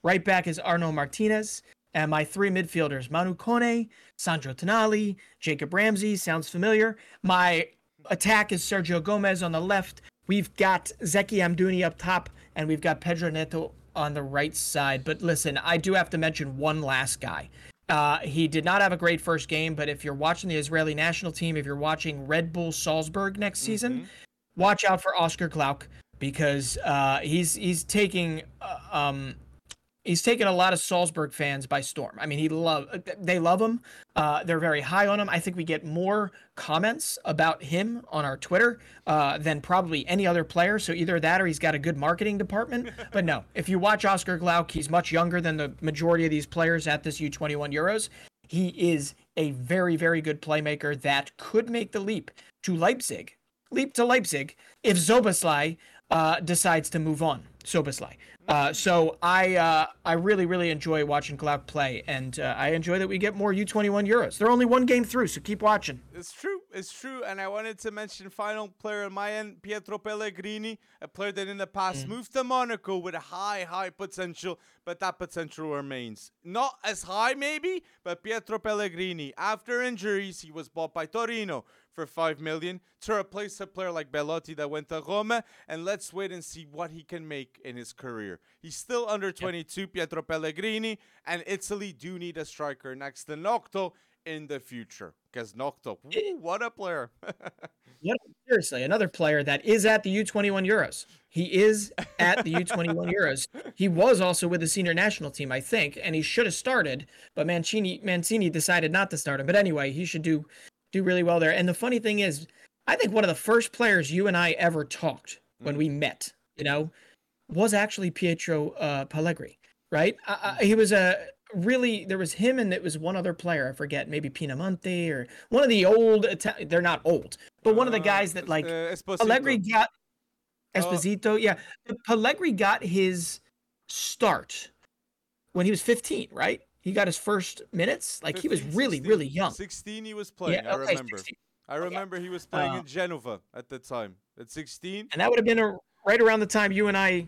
Right back is Arnau Martinez. And my three midfielders, Manu Kone, Sandro Tonali, Jacob Ramsey, sounds familiar. My attack is Sergio Gomez on the left, We've got Zeki Amdouni up top, and we've got Pedro Neto on the right side. But listen, I do have to mention one last guy. Uh, he did not have a great first game, but if you're watching the Israeli national team, if you're watching Red Bull Salzburg next mm-hmm. season, watch out for Oscar Gloukh because uh, he's he's taking uh, um, he's taken a lot of Salzburg fans by storm. I mean, he love they love him. Uh, they're very high on him. I think we get more comments about him on our Twitter uh, than probably any other player. So either that or he's got a good marketing department. but no, if you watch Oscar Gloukh, he's much younger than the majority of these players at this U21 Euros. He is a very, very good playmaker that could make the leap to Leipzig. Leap to Leipzig if Szoboszlai uh, decides to move on. Szoboszlai. Uh, so I uh, I really really enjoy watching Gloukh play, and uh, I enjoy that we get more U21 Euros. They're only one game through, so keep watching. It's true, it's true, and I wanted to mention final player on my end, Pietro Pellegrini, a player that in the past mm. moved to Monaco with a high high potential, but that potential remains not as high maybe. But Pietro Pellegrini, after injuries, he was bought by Torino for 5 million to replace a player like Belotti that went to Roma and let's wait and see what he can make in his career. He's still under 22 yep. Pietro Pellegrini and Italy do need a striker next to Gnonto in the future because Gnonto, what a player. yeah, seriously, another player that is at the U21 Euros. He is at the U21 Euros. He was also with the senior national team, I think, and he should have started, but Mancini Mancini decided not to start him. But anyway, he should do do really well there. And the funny thing is, I think one of the first players you and I ever talked when mm. we met, you know, was actually Pietro uh, Pellegrini, right? I, I, he was a really there was him and it was one other player I forget maybe Pinamonti or one of the old they're not old but one of the uh, guys that like uh, Pellegrini got oh. Esposito yeah Pellegrini got his start when he was 15 right he got his first minutes. Like 15, he was really, 16, really young. 16 he was playing, yeah, okay, I remember. 16. I remember he was playing uh, in Genova at the time. At 16. And that would have been a, right around the time you and I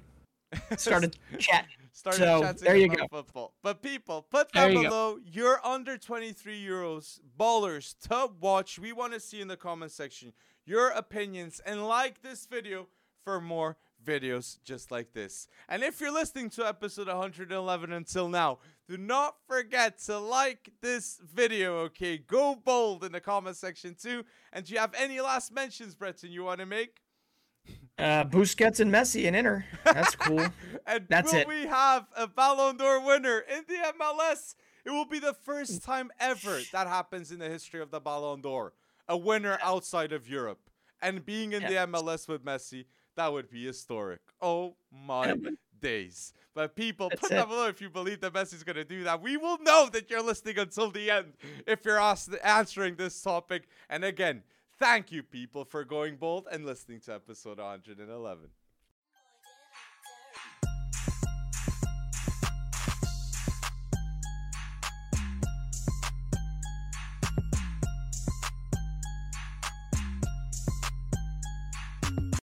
started chatting. Started so, there you go. football. But people, put down below go. your under 23 euros ballers to watch. We want to see in the comment section your opinions and like this video for more videos just like this. And if you're listening to episode 111 until now, do not forget to like this video, okay? Go bold in the comment section too. And do you have any last mentions, Breton, you want to make? Uh, Busquets and Messi and Inter. That's cool. and That's will it. we have a Ballon d'Or winner in the MLS? It will be the first time ever that happens in the history of the Ballon d'Or. A winner outside of Europe. And being in yeah. the MLS with Messi that would be historic. Oh my days. But people, That's put down below if you believe that Messi's going to do that. We will know that you're listening until the end if you're asked, answering this topic. And again, thank you, people, for going bold and listening to episode 111.